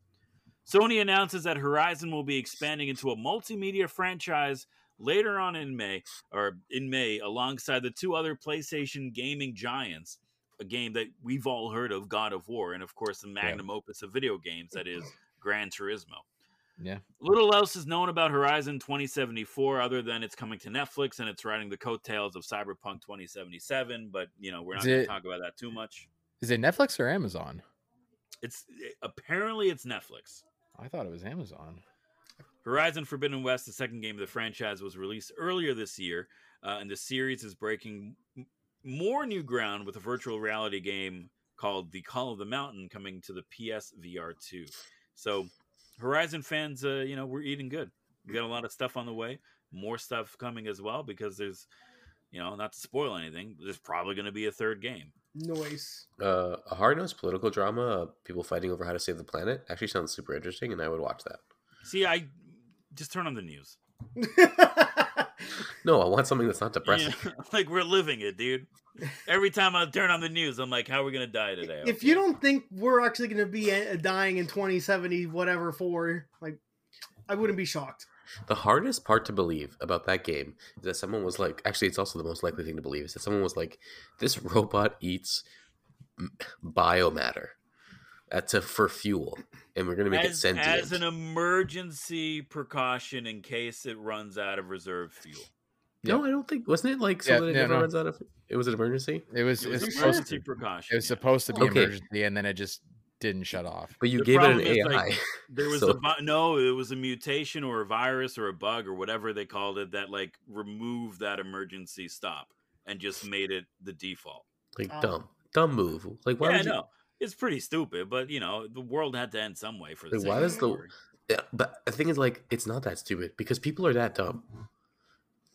Sony announces that Horizon will be expanding into a multimedia franchise later on in May, or in May, alongside the two other PlayStation gaming giants, a game that we've all heard of, God of War, and of course the magnum opus of video games that is Gran Turismo. yeah. Little else is known about Horizon 2074 other than it's coming to Netflix and it's riding the coattails of Cyberpunk 2077. But you know, we're not going to talk about that too much. Is it Netflix or Amazon? It's eh, apparently it's Netflix. I thought it was Amazon. Horizon Forbidden West, the second game of the franchise, was released earlier this year, uh, and the series is breaking m- more new ground with a virtual reality game called The Call of the Mountain coming to the PSVR 2. So, Horizon fans, uh, you know, we're eating good. We got a lot of stuff on the way, more stuff coming as well because there's, you know, not to spoil anything, there's probably going to be a third game. Noise. Uh, a hard nosed political drama, uh, people fighting over how to save the planet, actually sounds super interesting, and I would watch that. See, I just turn on the news. No, I want something that's not depressing. Yeah, like we're living it, dude. Every time I turn on the news, I'm like, "How are we gonna die today?" if you don't think we're actually going to be uh, dying in 2070, whatever, for, like, I wouldn't be shocked. The hardest part to believe about that game is that someone was like, actually, it's also the most likely thing to believe is that someone was like, this robot eats biomatter. Uh, That's a, for fuel, and we're gonna make it as, sentient. as an emergency precaution in case it runs out of reserve fuel. No, I don't think wasn't it like so Yeah, that it yeah, never no. runs out of. It was an emergency, It was. It It was was an supposed emergency to. precaution. It was yeah. supposed to be Okay. emergency, and then it just didn't shut off. but you The gave it an AI. like, There was so- a no, it was a mutation or a virus or a bug or whatever they called it that like removed that emergency stop and just made it the default. like Oh. dumb, dumb move. Like why yeah, would you? no, it's pretty stupid, but you know the world had to end some way for the. Like, why of does the- story. Yeah, but the thing is, like, it's not that stupid because people are that dumb.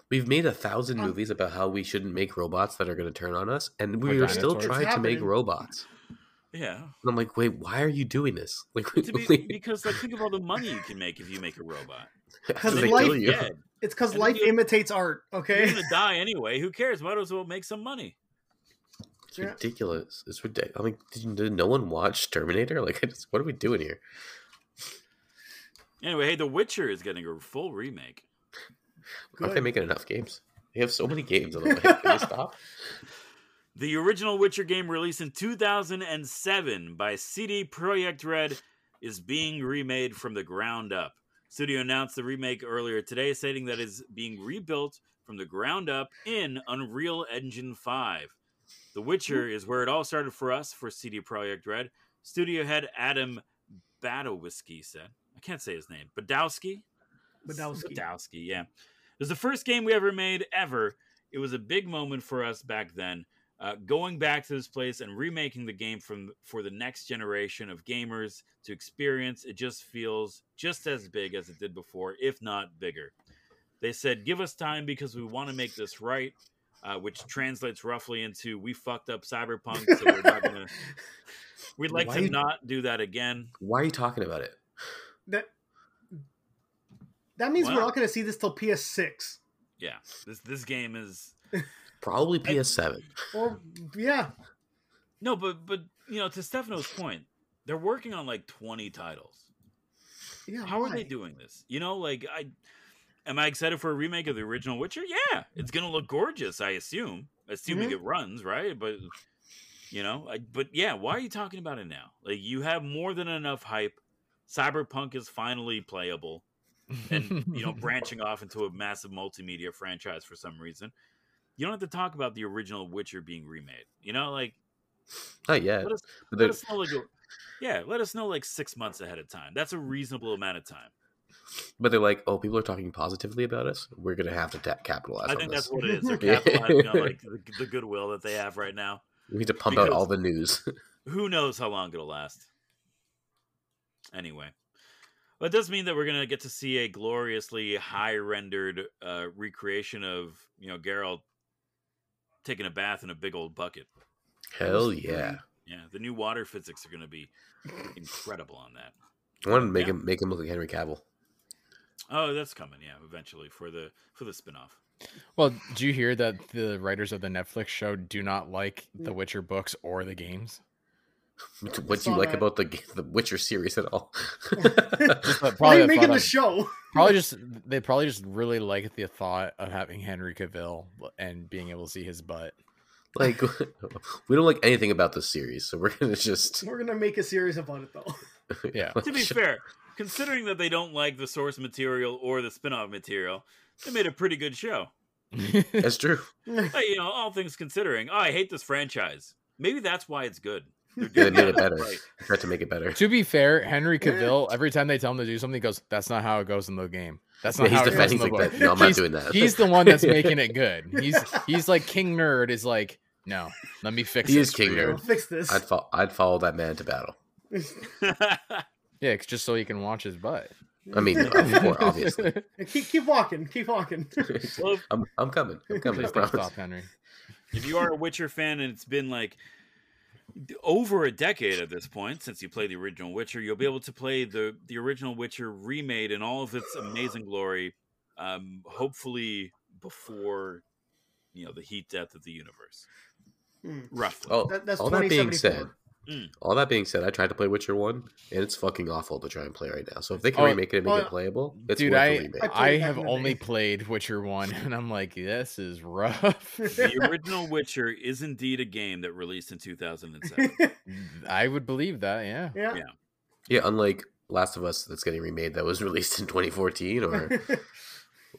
We've made a thousand Um, movies about how we shouldn't make robots that are going to turn on us, and we are still trying to make robots. Yeah, And I'm like, wait, why are you doing this? Like, to be, because like think of all the money you can make if you make a robot. Because life- you. It's because life you- imitates art, Okay, You're gonna die anyway. Who cares? Might as well make some money. It's Yeah. ridiculous. It's ridiculous. I mean, did, did no one watch Terminator? Like, just, what are we doing here? Anyway, hey, The Witcher is getting a full remake. Aren't they making enough games? They have so many games on the way. Can they stop? The original Witcher game released in 2007 by CD Projekt Red is being remade from the ground up. Studio announced the remake earlier today, stating that it is being rebuilt from the ground up in Unreal Engine 5. The Witcher is where it all started for us for CD Projekt Red. Studio head Adam Badowski said, I can't say his name, Badowski? Badowski. Badowski, yeah. It was the first game we ever made ever. It was a big moment for us back then. Uh, going back to this place and remaking the game from for the next generation of gamers to experience, it just feels just as big as it did before, if not bigger. They said, "Give us time because we want to make this right," uh, which translates roughly into "We fucked up Cyberpunk, so we're not gonna. We'd like Why- to not do that again." Why are you talking about it? That that means Wow. we're not going to see this till PS6. Yeah, this this game is Probably PS7. Or yeah, No, but but you know, to Stefano's point, they're working on like twenty titles. yeah. How are they doing this? You know, like I am I excited for a remake of the original Witcher? Yeah, it's gonna look gorgeous. I assume, assuming mm-hmm. it runs right. But you know, I, but yeah, why are you talking about it now? Like you have more than enough hype. Cyberpunk is finally playable, and you know, branching off into a massive multimedia franchise for some reason. You don't have to talk about the original Witcher being remade. You know, like Not yet. let us, let us know like yeah, let us know like six months ahead of time. That's a reasonable amount of time. But they're like, oh, people are talking positively about us. We're gonna have to ta- capitalize I on think this. that's what it is. They're capitalizing on like the, the goodwill that they have right now. We need to pump out all the news. Who knows how long it'll last? Anyway, well, it does mean that we're gonna get to see a gloriously high rendered uh, recreation of you know Geralt taking a bath in a big old bucket. Hell yeah! Yeah, the new water physics are gonna be incredible on that. I want to make Yeah. him make him look like Henry Cavill. Oh, that's coming. Yeah, eventually for the for the spinoff. well, do you hear that the writers of the Netflix show do not like mm. the Witcher books or the games? What do you like that. about the the Witcher series at all? Just Why are probably you making thought the of- show? probably just they probably just really like the thought of having Henry Cavill and being able to see his butt. like, we don't like anything about this series, so we're gonna just We're gonna make a series about it though. Yeah. To be fair, considering that they don't like the source material or the spin-off material, they made a pretty good show. That's true. Hey, you know, all things considering, oh, I hate this franchise. Maybe that's why it's good. They're Yeah, they doing made it better. right. Tried to make it better. to be fair, Henry Cavill, every time they tell him to do something, he goes, "That's not how it goes in the game. That's Yeah, not he's how it goes defending in the like book." that. No, I'm not doing that. he's the one that's making it good. He's he's like King Nerd is like, no, let me fix He this is King. Nerd. Fix this. I'd fo- I'd follow that man to battle. Yeah, it's just so he can watch his butt. I mean, of course, obviously. keep keep walking, keep walking. well, I'm I'm coming. I'm coming. Please don't stop, Henry. if you are a Witcher fan and it's been like over a decade at this point since you played the original Witcher, you'll be able to play the the original Witcher remade in all of its amazing glory. Um, hopefully before you know the heat death of the universe, Hmm. roughly. Oh, That- that's all that being 2074. said, Mm. all that being said, I tried to play Witcher One, and it's fucking awful to try and play right now. So if they can Oh, remake it and make oh, it playable, it's Dude, worth a I remake. I I have only day. played Witcher one, and I'm like, this is rough. the original Witcher is indeed a game that released in 2007. I would believe that. Yeah. yeah. Yeah. Yeah, unlike Last of Us that's getting remade that was released in 2014, or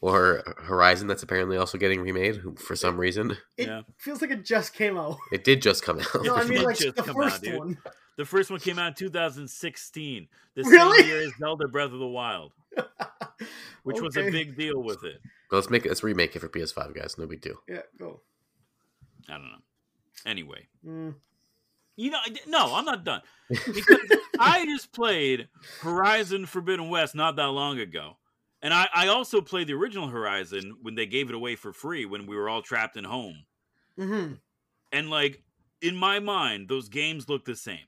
or Horizon that's apparently also getting remade for some reason. It Yeah. feels like it just came out. It did just come out. No, I mean like just the come out, first dude. one. The first one came out in 2016, the Really? same year as Zelda Breath of the Wild, which was a big deal with it. Well, let's make it. Let's remake it for PS5, guys. No big deal. Yeah, go. I don't know. Anyway, Mm. you know, I no, I'm not done because I just played Horizon Forbidden West not that long ago, and I, I also played the original Horizon when they gave it away for free when we were all trapped in home, hmm and like in my mind, those games look the same.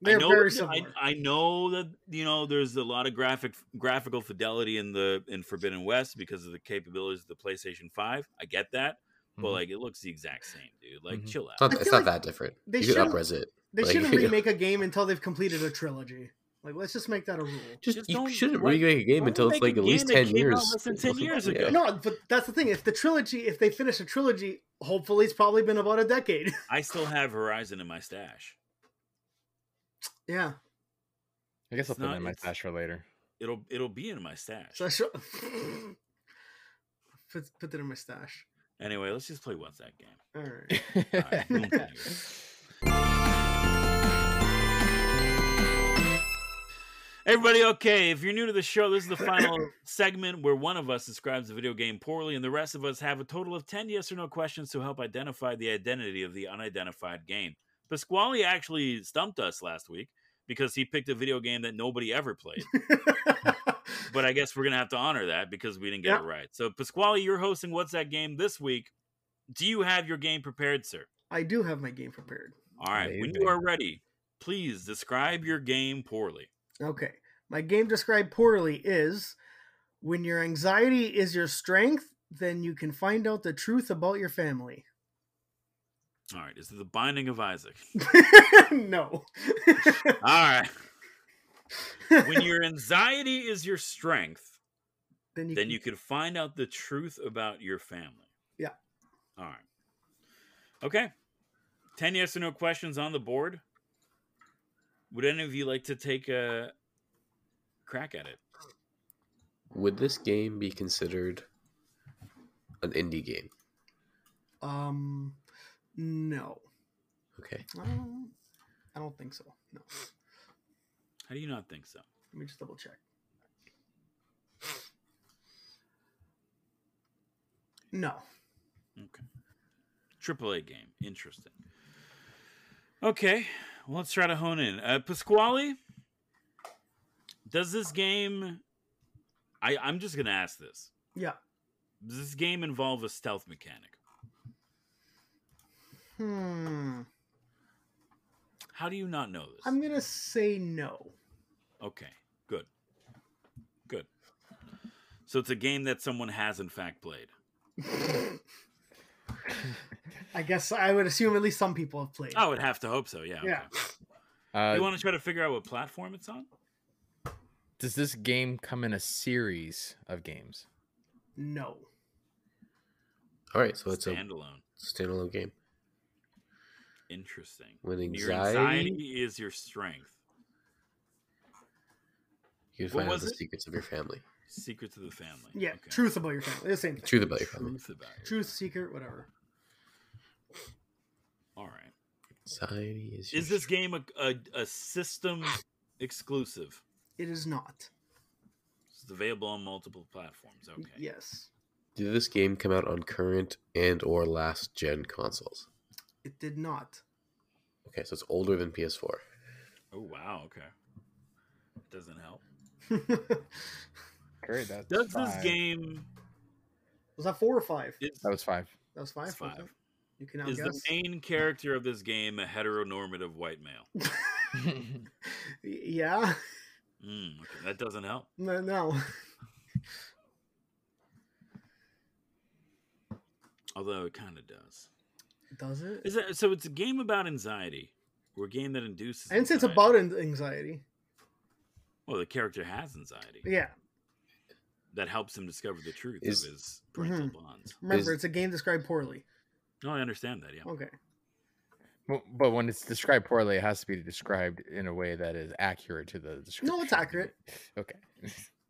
They're I know very that- I, similar. I know that you know there's a lot of graphic graphical fidelity in the in Forbidden West because of the capabilities of the PlayStation Five. I get that, but Mhm. like it looks the exact same, dude. Like Mhm. chill It's out. not, it's not like that different. they you shouldn't- upres it. They Like, shouldn't remake a game until they've completed a trilogy. Like, let's just make that a rule. Just, Just you shouldn't why- remake a game until it's like at least ten came out years. less than 10 years Yeah. ago? No, but that's the thing. If the trilogy, if they finish a trilogy, hopefully it's probably been about a decade. I still have Horizon in my stash. yeah. I guess I'll put it in my stash for later. It'll it'll be in my stash. So I should put, put that in my stash. Anyway, let's just play what's that game. All right. Alright, boom, Everybody, okay. If you're new to the show, this is the final segment where one of us describes the video game poorly, and the rest of us have a total of 10 yes or no questions to help identify the identity of the unidentified game. Pasquale actually stumped us last week because he picked a video game that nobody ever played. but I guess we're going to have to honor that because we didn't get Yeah. it right. So, Pasquale, you're hosting What's That Game this week. Do you have your game prepared, sir? I do have my game prepared. All right. When you are ready, please describe your game poorly. Okay. My game described poorly is when your anxiety is your strength, then you can find out the truth about your family. All right. Is it the Binding of Isaac? no. All right. When your anxiety is your strength, Then you then can- you could find out the truth about your family. Yeah. All right. Okay. 10 yes or no questions on the board. Would any of you like to take a crack at it? Would this game be considered an indie game? Um, no, Okay. um, I don't think so. No, How do you not think so? let me just double check. No, Okay. Triple A game. Interesting. Okay. Well, let's try to hone in. Uh, Pasquale, does this game. I, I'm just going to ask this. yeah. Does this game involve a stealth mechanic? Hmm. How do you not know this? I'm gonna say no. Okay, good. Good. So it's a game that someone has in fact played. I guess I would assume at least some people have played. I would have to hope so, yeah. Yeah. Uh, you want to try to figure out what platform it's on? does this game come in a series of games? No. All right. So it's a Standalone. standalone game. Interesting. With Your anxiety, anxiety is your strength. you What find out the it? secrets of your family. Secrets of the family. Yeah. Okay. Truth about your family. The same thing. Truth about your family. Truth about it. Truth, secret, whatever. All right. Anxiety is. Is this game a, a, a system exclusive? It is not. It's available on multiple platforms. Okay. Yes. Did this game come out on current and or last gen consoles? It did not. Okay, so it's older than PS4. Oh wow. Okay. It doesn't help. Great. That's Does this game Was that four or five? is, That was five. That was five. it's five. Okay. You can now is the main character of this game a heteronormative white male? Yeah. Mm, okay, that doesn't help. No. no. Although it kind of does. Does it? Is that so? It's a game about anxiety, or a game that induces. I didn't it's anxiety. about anxiety. Well, the character has anxiety Yeah. that helps him discover the truth Is- of his parental Mhm. bonds. Remember, Is- it's a game described poorly. No, I understand that. Yeah. Okay. Well, but when it's described poorly, it has to be described in a way that is accurate to the description. No, it's accurate. Okay.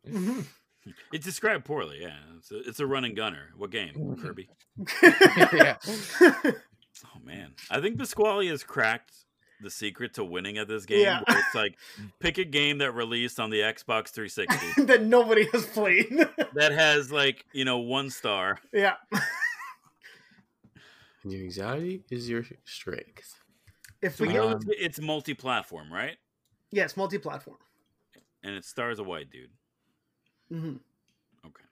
Mhm. It's described poorly. Yeah, it's a, it's a running gunner. What game? Kirby. yeah. Oh man, I think Pasquale has cracked the secret to winning at this game. Yeah. It's like pick a game that released on the Xbox 360 that nobody has played. that has like you know one star. yeah. And your anxiety is your strength. If So we we get, Um, it's, it's multi-platform, right? yes, multi-platform. And it stars a white dude. hmm Okay.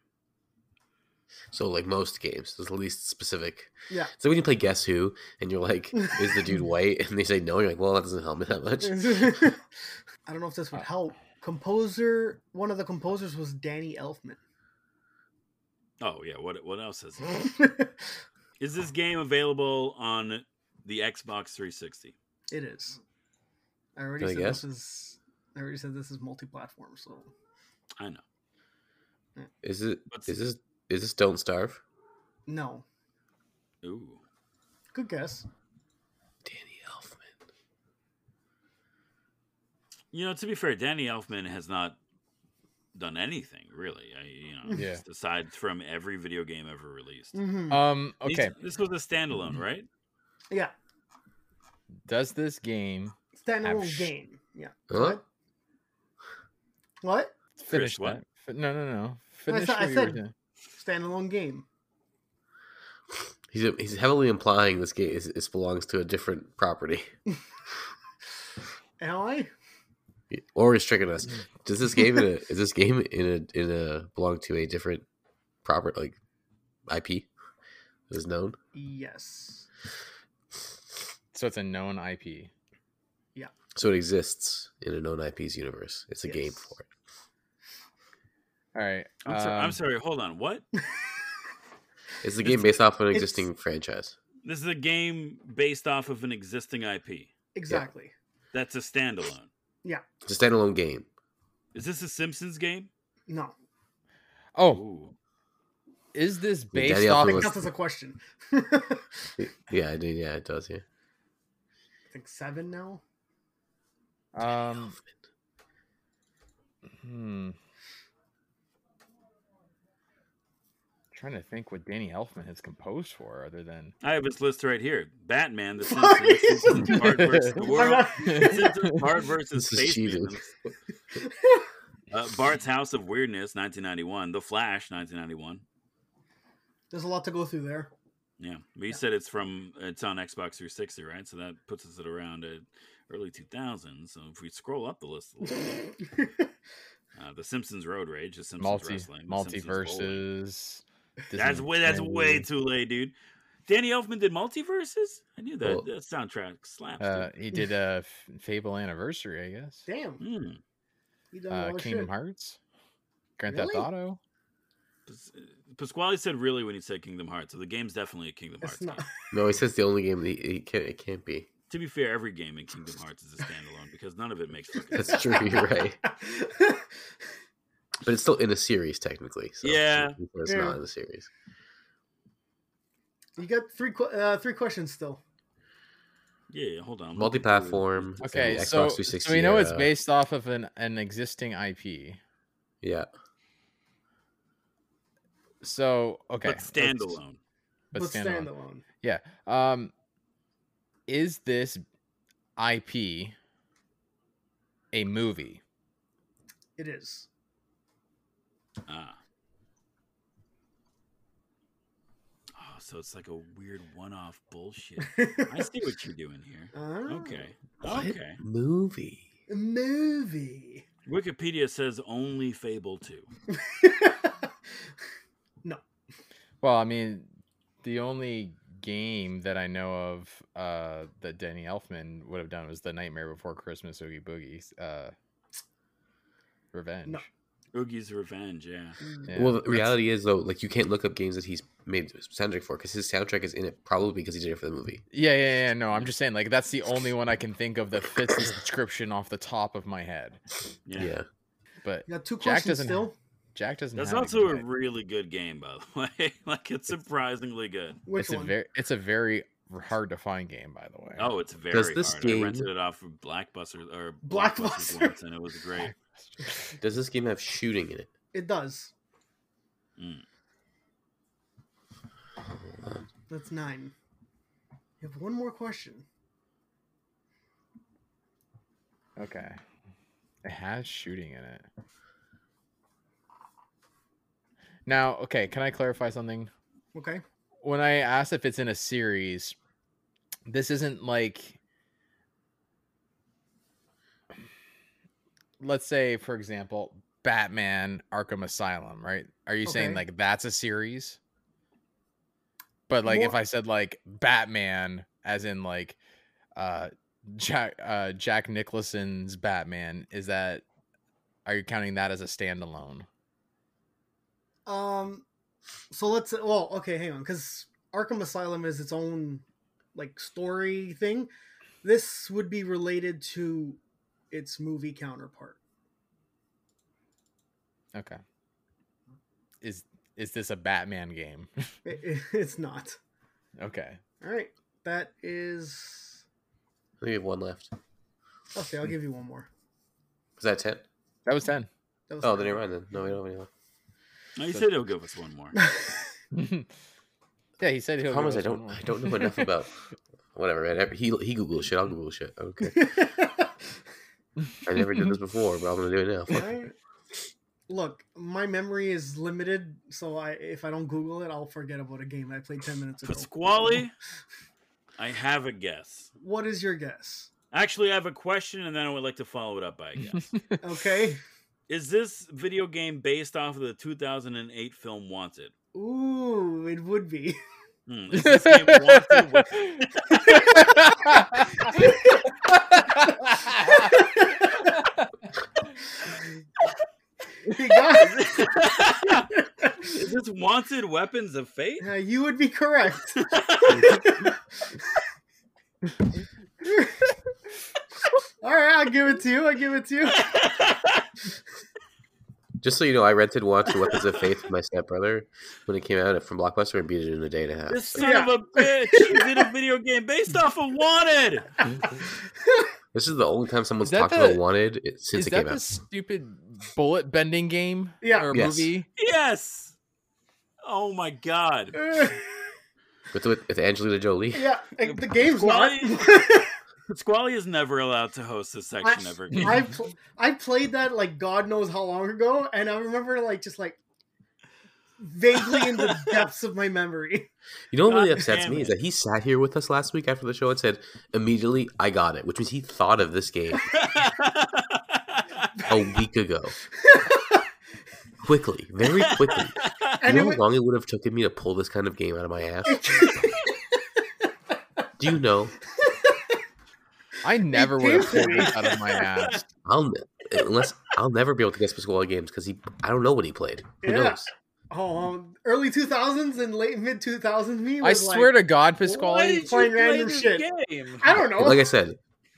So like most games, it's the least specific. Yeah. So when you play Guess Who, and you're like, "Is the dude white?" and they say no, you're like, "Well, that doesn't help me that much." I don't know if this would help. Composer, one of the composers was Danny Elfman. Oh yeah. What what else is it? Is this game available on the Xbox 360? it is. I already Can I said guess? this is. I already said this is multi-platform. So I know. Is it? What's- Is this? Is this Don't Starve? no, Ooh. good guess. Danny Elfman. You know, to be fair, Danny Elfman has not done anything really. I, you know, Yeah. aside from every video game ever released. hmm Um. These- Okay. This was a standalone, right? yeah, Does this game standalone sh- game. Yeah. Huh? What? What? finish what? that? Fi- No, no, no. I Finish said- I what you said- saying. Standalone game. He's he's heavily implying this game is, is belongs to a different property, Am I? Or is tricking us. Does this game in a is this game in a in a belong to a different proper like IP Is known? Yes. So it's a known IP. Yeah. So it exists in a known IP's universe. It's a game for it. All right. I'm, so- I'm um, sorry. Hold on. What? It's a It's- game based off of an existing franchise. This is a game based off of an existing IP. Exactly. That's a standalone. It's a standalone game. Is this a Simpsons game? No. Oh, Ooh. is this based Daddy I off? Elfman think was- counts as a question. Yeah, I did. Yeah, it does. Yeah. I think seven now. Um, hmm. Trying to think what Danny Elfman has composed for, other than I have his list right here. Batman, The Fuck. Simpsons, Simpsons, Bart versus the World, not- Simpsons, Bart versus Space uh, Bart's House of Weirdness, 1991, The Flash, 1991. There's a lot to go through there. Yeah, but you said it's from it's on Xbox 360, right? So that puts us at around uh, early 2000s. So if we scroll up the list a little, bit, uh, The Simpsons Road Rage, The Simpsons multi Wrestling, The Simpsons MultiVersus. That's way that's way too late, dude. Danny Elfman did MultiVersus. I knew that. Well- that soundtrack slaps. Uh, he did a F- Fable anniversary, I guess. Damn, you done Uh, Kingdom shit. Hearts, Grand Really? Theft Auto. Pas- Pasquale said really when he said Kingdom Hearts. So the game's definitely a Kingdom It's Hearts. not. game. No, he says the only game that he, he can't. It can't be. To be fair, every game in Kingdom Hearts is a standalone because none of it makes fucking sense. That's true. You're right. But it's still in a series technically. So Yeah. It's Yeah. not in the series. You got three uh, three questions still. Yeah, yeah, hold on. Multi-platform. Okay, the so, Xbox so 360 we know it's based off of an, an existing IP. Yeah. So okay, But standalone. But But standalone. standalone. Um, is this IP a movie? It is. Ah. Oh, so it's like a weird one-off bullshit. I see what you're doing here. Ah, Okay. What Okay. movie? a movie. Wikipedia says only Fable 2. no. Well, I mean, the only game that I know of uh, that Danny Elfman would have done was the Nightmare Before Christmas Oogie Boogie uh, Revenge. No. Oogie's Revenge, yeah. Yeah, well, the that's- reality is though, like you can't look up games that he's made soundtrack for because his soundtrack is in it probably because he did it for the movie. Yeah, yeah, yeah. No, I'm just saying, like, that's the only one I can think of that fits the description off the top of my head. Yeah. Yeah. But You got two Jack doesn't still. Jack doesn't. That's have also a game. really good game, by the way. like, it's surprisingly good. Which It's a very, it's a very hard to find game, by the way. Oh, it's very Does this hard. I rented it off of Blackbuster or Blockbuster. Blockbuster once, and it was great. Does this game have shooting in it? It does. Mm. That's nine. You have one more question. Okay. It has shooting in it. Now, okay, can I clarify something? Okay. When I asked if it's in a series, this isn't like let's say for example, Batman Arkham Asylum, right? Are you saying like that's a series? But like if I said like Batman as in like uh Jack uh Jack Nicholson's Batman, is that are you counting that as a standalone? Um. So let's. Well, okay, hang on, because Arkham Asylum is its own like story thing. This would be related to its movie counterpart. Okay. Is is this a Batman game? It- it- it's not. okay. All right. That is. We have one left. Okay, I'll give you one more. Was that ten? That was 10. That was Oh, fine. then never mind. Then no, we don't have any left. No, you said he'll give us one more. yeah, he said he'll The problem is I don't more. I don't know enough about whatever. Man. He he Google shit. I'll Google shit. Okay. I never did this before, but I'm gonna do it now. Fuck it. Alright. Look, my memory is limited, so I if I don't Google it, I'll forget about a game I played ten minutes ago. Pasquale, I have a guess. What is your guess? Actually, I have a question, and then I would like to follow it up by a guess. Okay. Is this video game based off of the 2008 film Wanted? Ooh, it would be. Hmm, Is this game Wanted? with- You got it. Is this Wanted Weapons of Fate? Uh, you would be correct. All right, I'll give it to you. I'll give it to you. Just so you know, I rented Wanted Weapons of Faith with my stepbrother when it came out from Blockbuster and beat it in a day and a half. This son Yeah. of a bitch you did a video game based off of Wanted. This is the only time someone's talked the- about Wanted it- since Is it that came the out. stupid bullet bending game? Yeah. Or Yes. movie? Yes. Oh my god. With, with, with Angelina Jolie. yeah, the game's not. Squally is never allowed to host this section I, ever again. I pl- I played that like God knows how long ago, and I remember like just like vaguely in the depths of my memory. You know what really upsets me is that he sat here with us last week after the show and said, immediately, I got it, which means he thought of this game a week ago. quickly, very quickly. And you know how long it would have taken me to pull this kind of game out of my ass? Do you know? I never would have pulled me. this out of my ass. I'll unless I'll never be able to guess Pasquale games because he I don't know what he played. Who Yeah. knows? oh, um, early two thousands and late mid two thousands. Me, I swear like, to God, Why Pasquale, did you playing play random shit. game? I don't know. Like I said,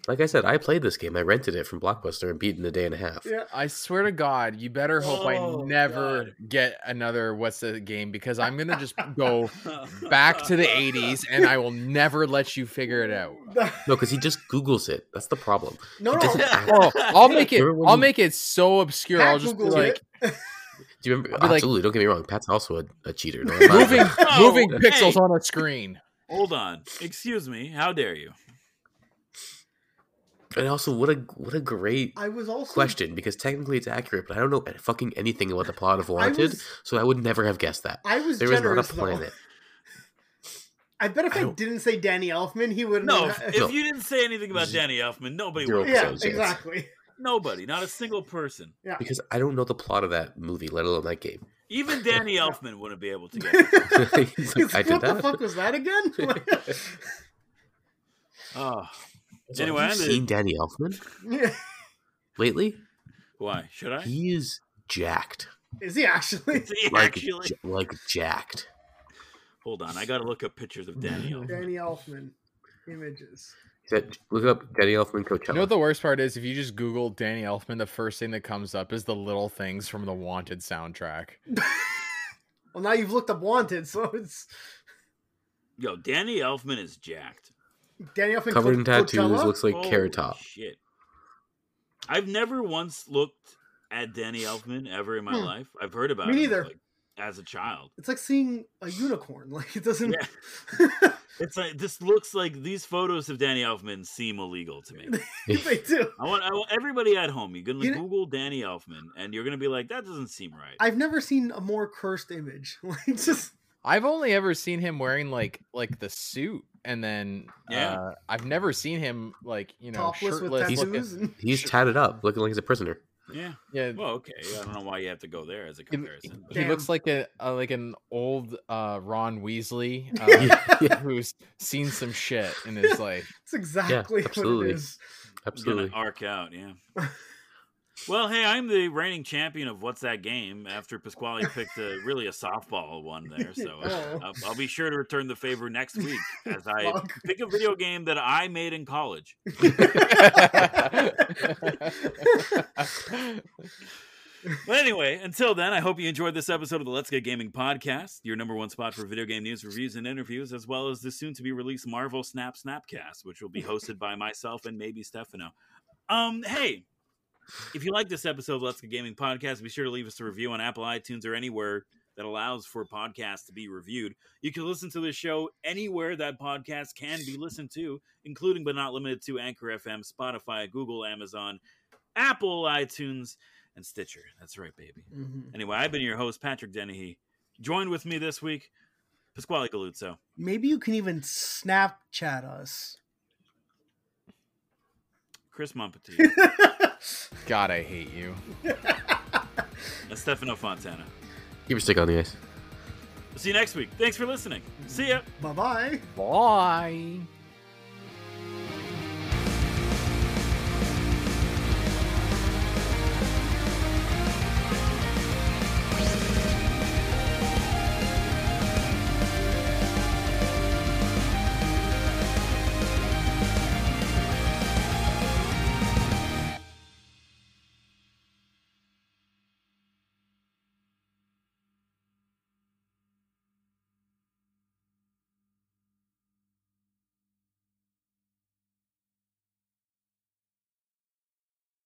like I said, I played this game. I rented it from Blockbuster and beat it in a day and a half. yeah, I swear to God, you better hope Oh, I never God. get another what's the game because I'm gonna just go back to the 80s and I will never let you figure it out. No, because he just Googles it. That's the problem. no, He no. Oh, I'll make it. I'll you- make it so obscure. Pat I'll just be Googled like it. Do you remember? I'll like- Absolutely. don't get me wrong. Pat's also a, a cheater. Don't lie. moving, Oh, moving hey. pixels on a screen. Hold on. Excuse me. How dare you? And also, what a what a great I was also question because technically it's accurate, but I don't know fucking anything about the plot of I Wanted, was- so I would never have guessed that. I was There is not a generous planet. I bet if I I, didn't say Danny Elfman, he would No, have. if No. If you didn't say anything about Danny Elfman, nobody zero would. yeah, exactly. Nobody, not a single person. Yeah. Because I don't know the plot of that movie, let alone that game. Even Danny Elfman wouldn't be able to get it. He's He's like, I what did the fuck was that again? Oh, So Anyway, have you seen Danny Elfman Yeah. lately? why should I? He is jacked, Is he actually? Is he like actually? j- like jacked. Hold on, I gotta look up pictures of Danny Elfman. Danny Elfman images. He said, Look up Danny Elfman Coachella. You know what the worst part is? If you just Google Danny Elfman, the first thing that comes up is the little things from the Wanted soundtrack. Well, now you've looked up Wanted, so it's Yo, Danny Elfman is jacked. Danny Elfman Covered in tattoos, Coachella? looks like Holy Carrot Top. Shit. I've never once looked at Danny Elfman ever in my Hmm. life. I've heard about Me him neither. like, as a child. It's like seeing a unicorn. Like it doesn't. It's like this looks like these photos of Danny Elfman seem illegal to me. they do. I want, I want everybody at home. You're gonna You know- Google Danny Elfman, and you're gonna be like, "That doesn't seem right." I've never seen a more cursed image. Like just I've only ever seen him wearing like like the suit, and then Yeah. uh, I've never seen him like you know topless with shirtless. tattoos. looking- He's tatted up, looking like he's a prisoner. yeah. Yeah, Well, okay. I don't know why you have to go there as a comparison. but- he looks like a, a like an old uh, Ron Weasley uh, Yeah, yeah, who's seen some shit in his life. It's exactly what absolutely. it is. absolutely. Gonna arc out, yeah. Well, hey, I'm the reigning champion of what's that game after Pasquale picked a really a softball one there. So uh. I'll, I'll be sure to return the favor next week as I pick a video game that I made in college. But anyway, until then, I hope you enjoyed this episode of the Let's Get Gaming podcast, your number one spot for video game news, reviews, and interviews, as well as the soon to be released Marvel Snap Snapcast, which will be hosted by myself and maybe Stefano. Um, hey, if you like this episode of Let's Get Gaming podcast, be sure to leave us a review on Apple iTunes or anywhere that allows for podcasts to be reviewed. You can listen to this show anywhere that podcast can be listened to, including but not limited to Anchor FM, Spotify, Google, Amazon, Apple, iTunes, and Stitcher. That's right, baby. Mhm. Anyway, I've been your host, Patrick Dennehy. Joined with me this week, Pasquale Galuzzo. Maybe you can even Snapchat us. Chris Monpetit, God, I hate you. and Stefano Fontana. Keep your stick on the ice. We'll see you next week. Thanks for listening. See ya. bye bye. Bye.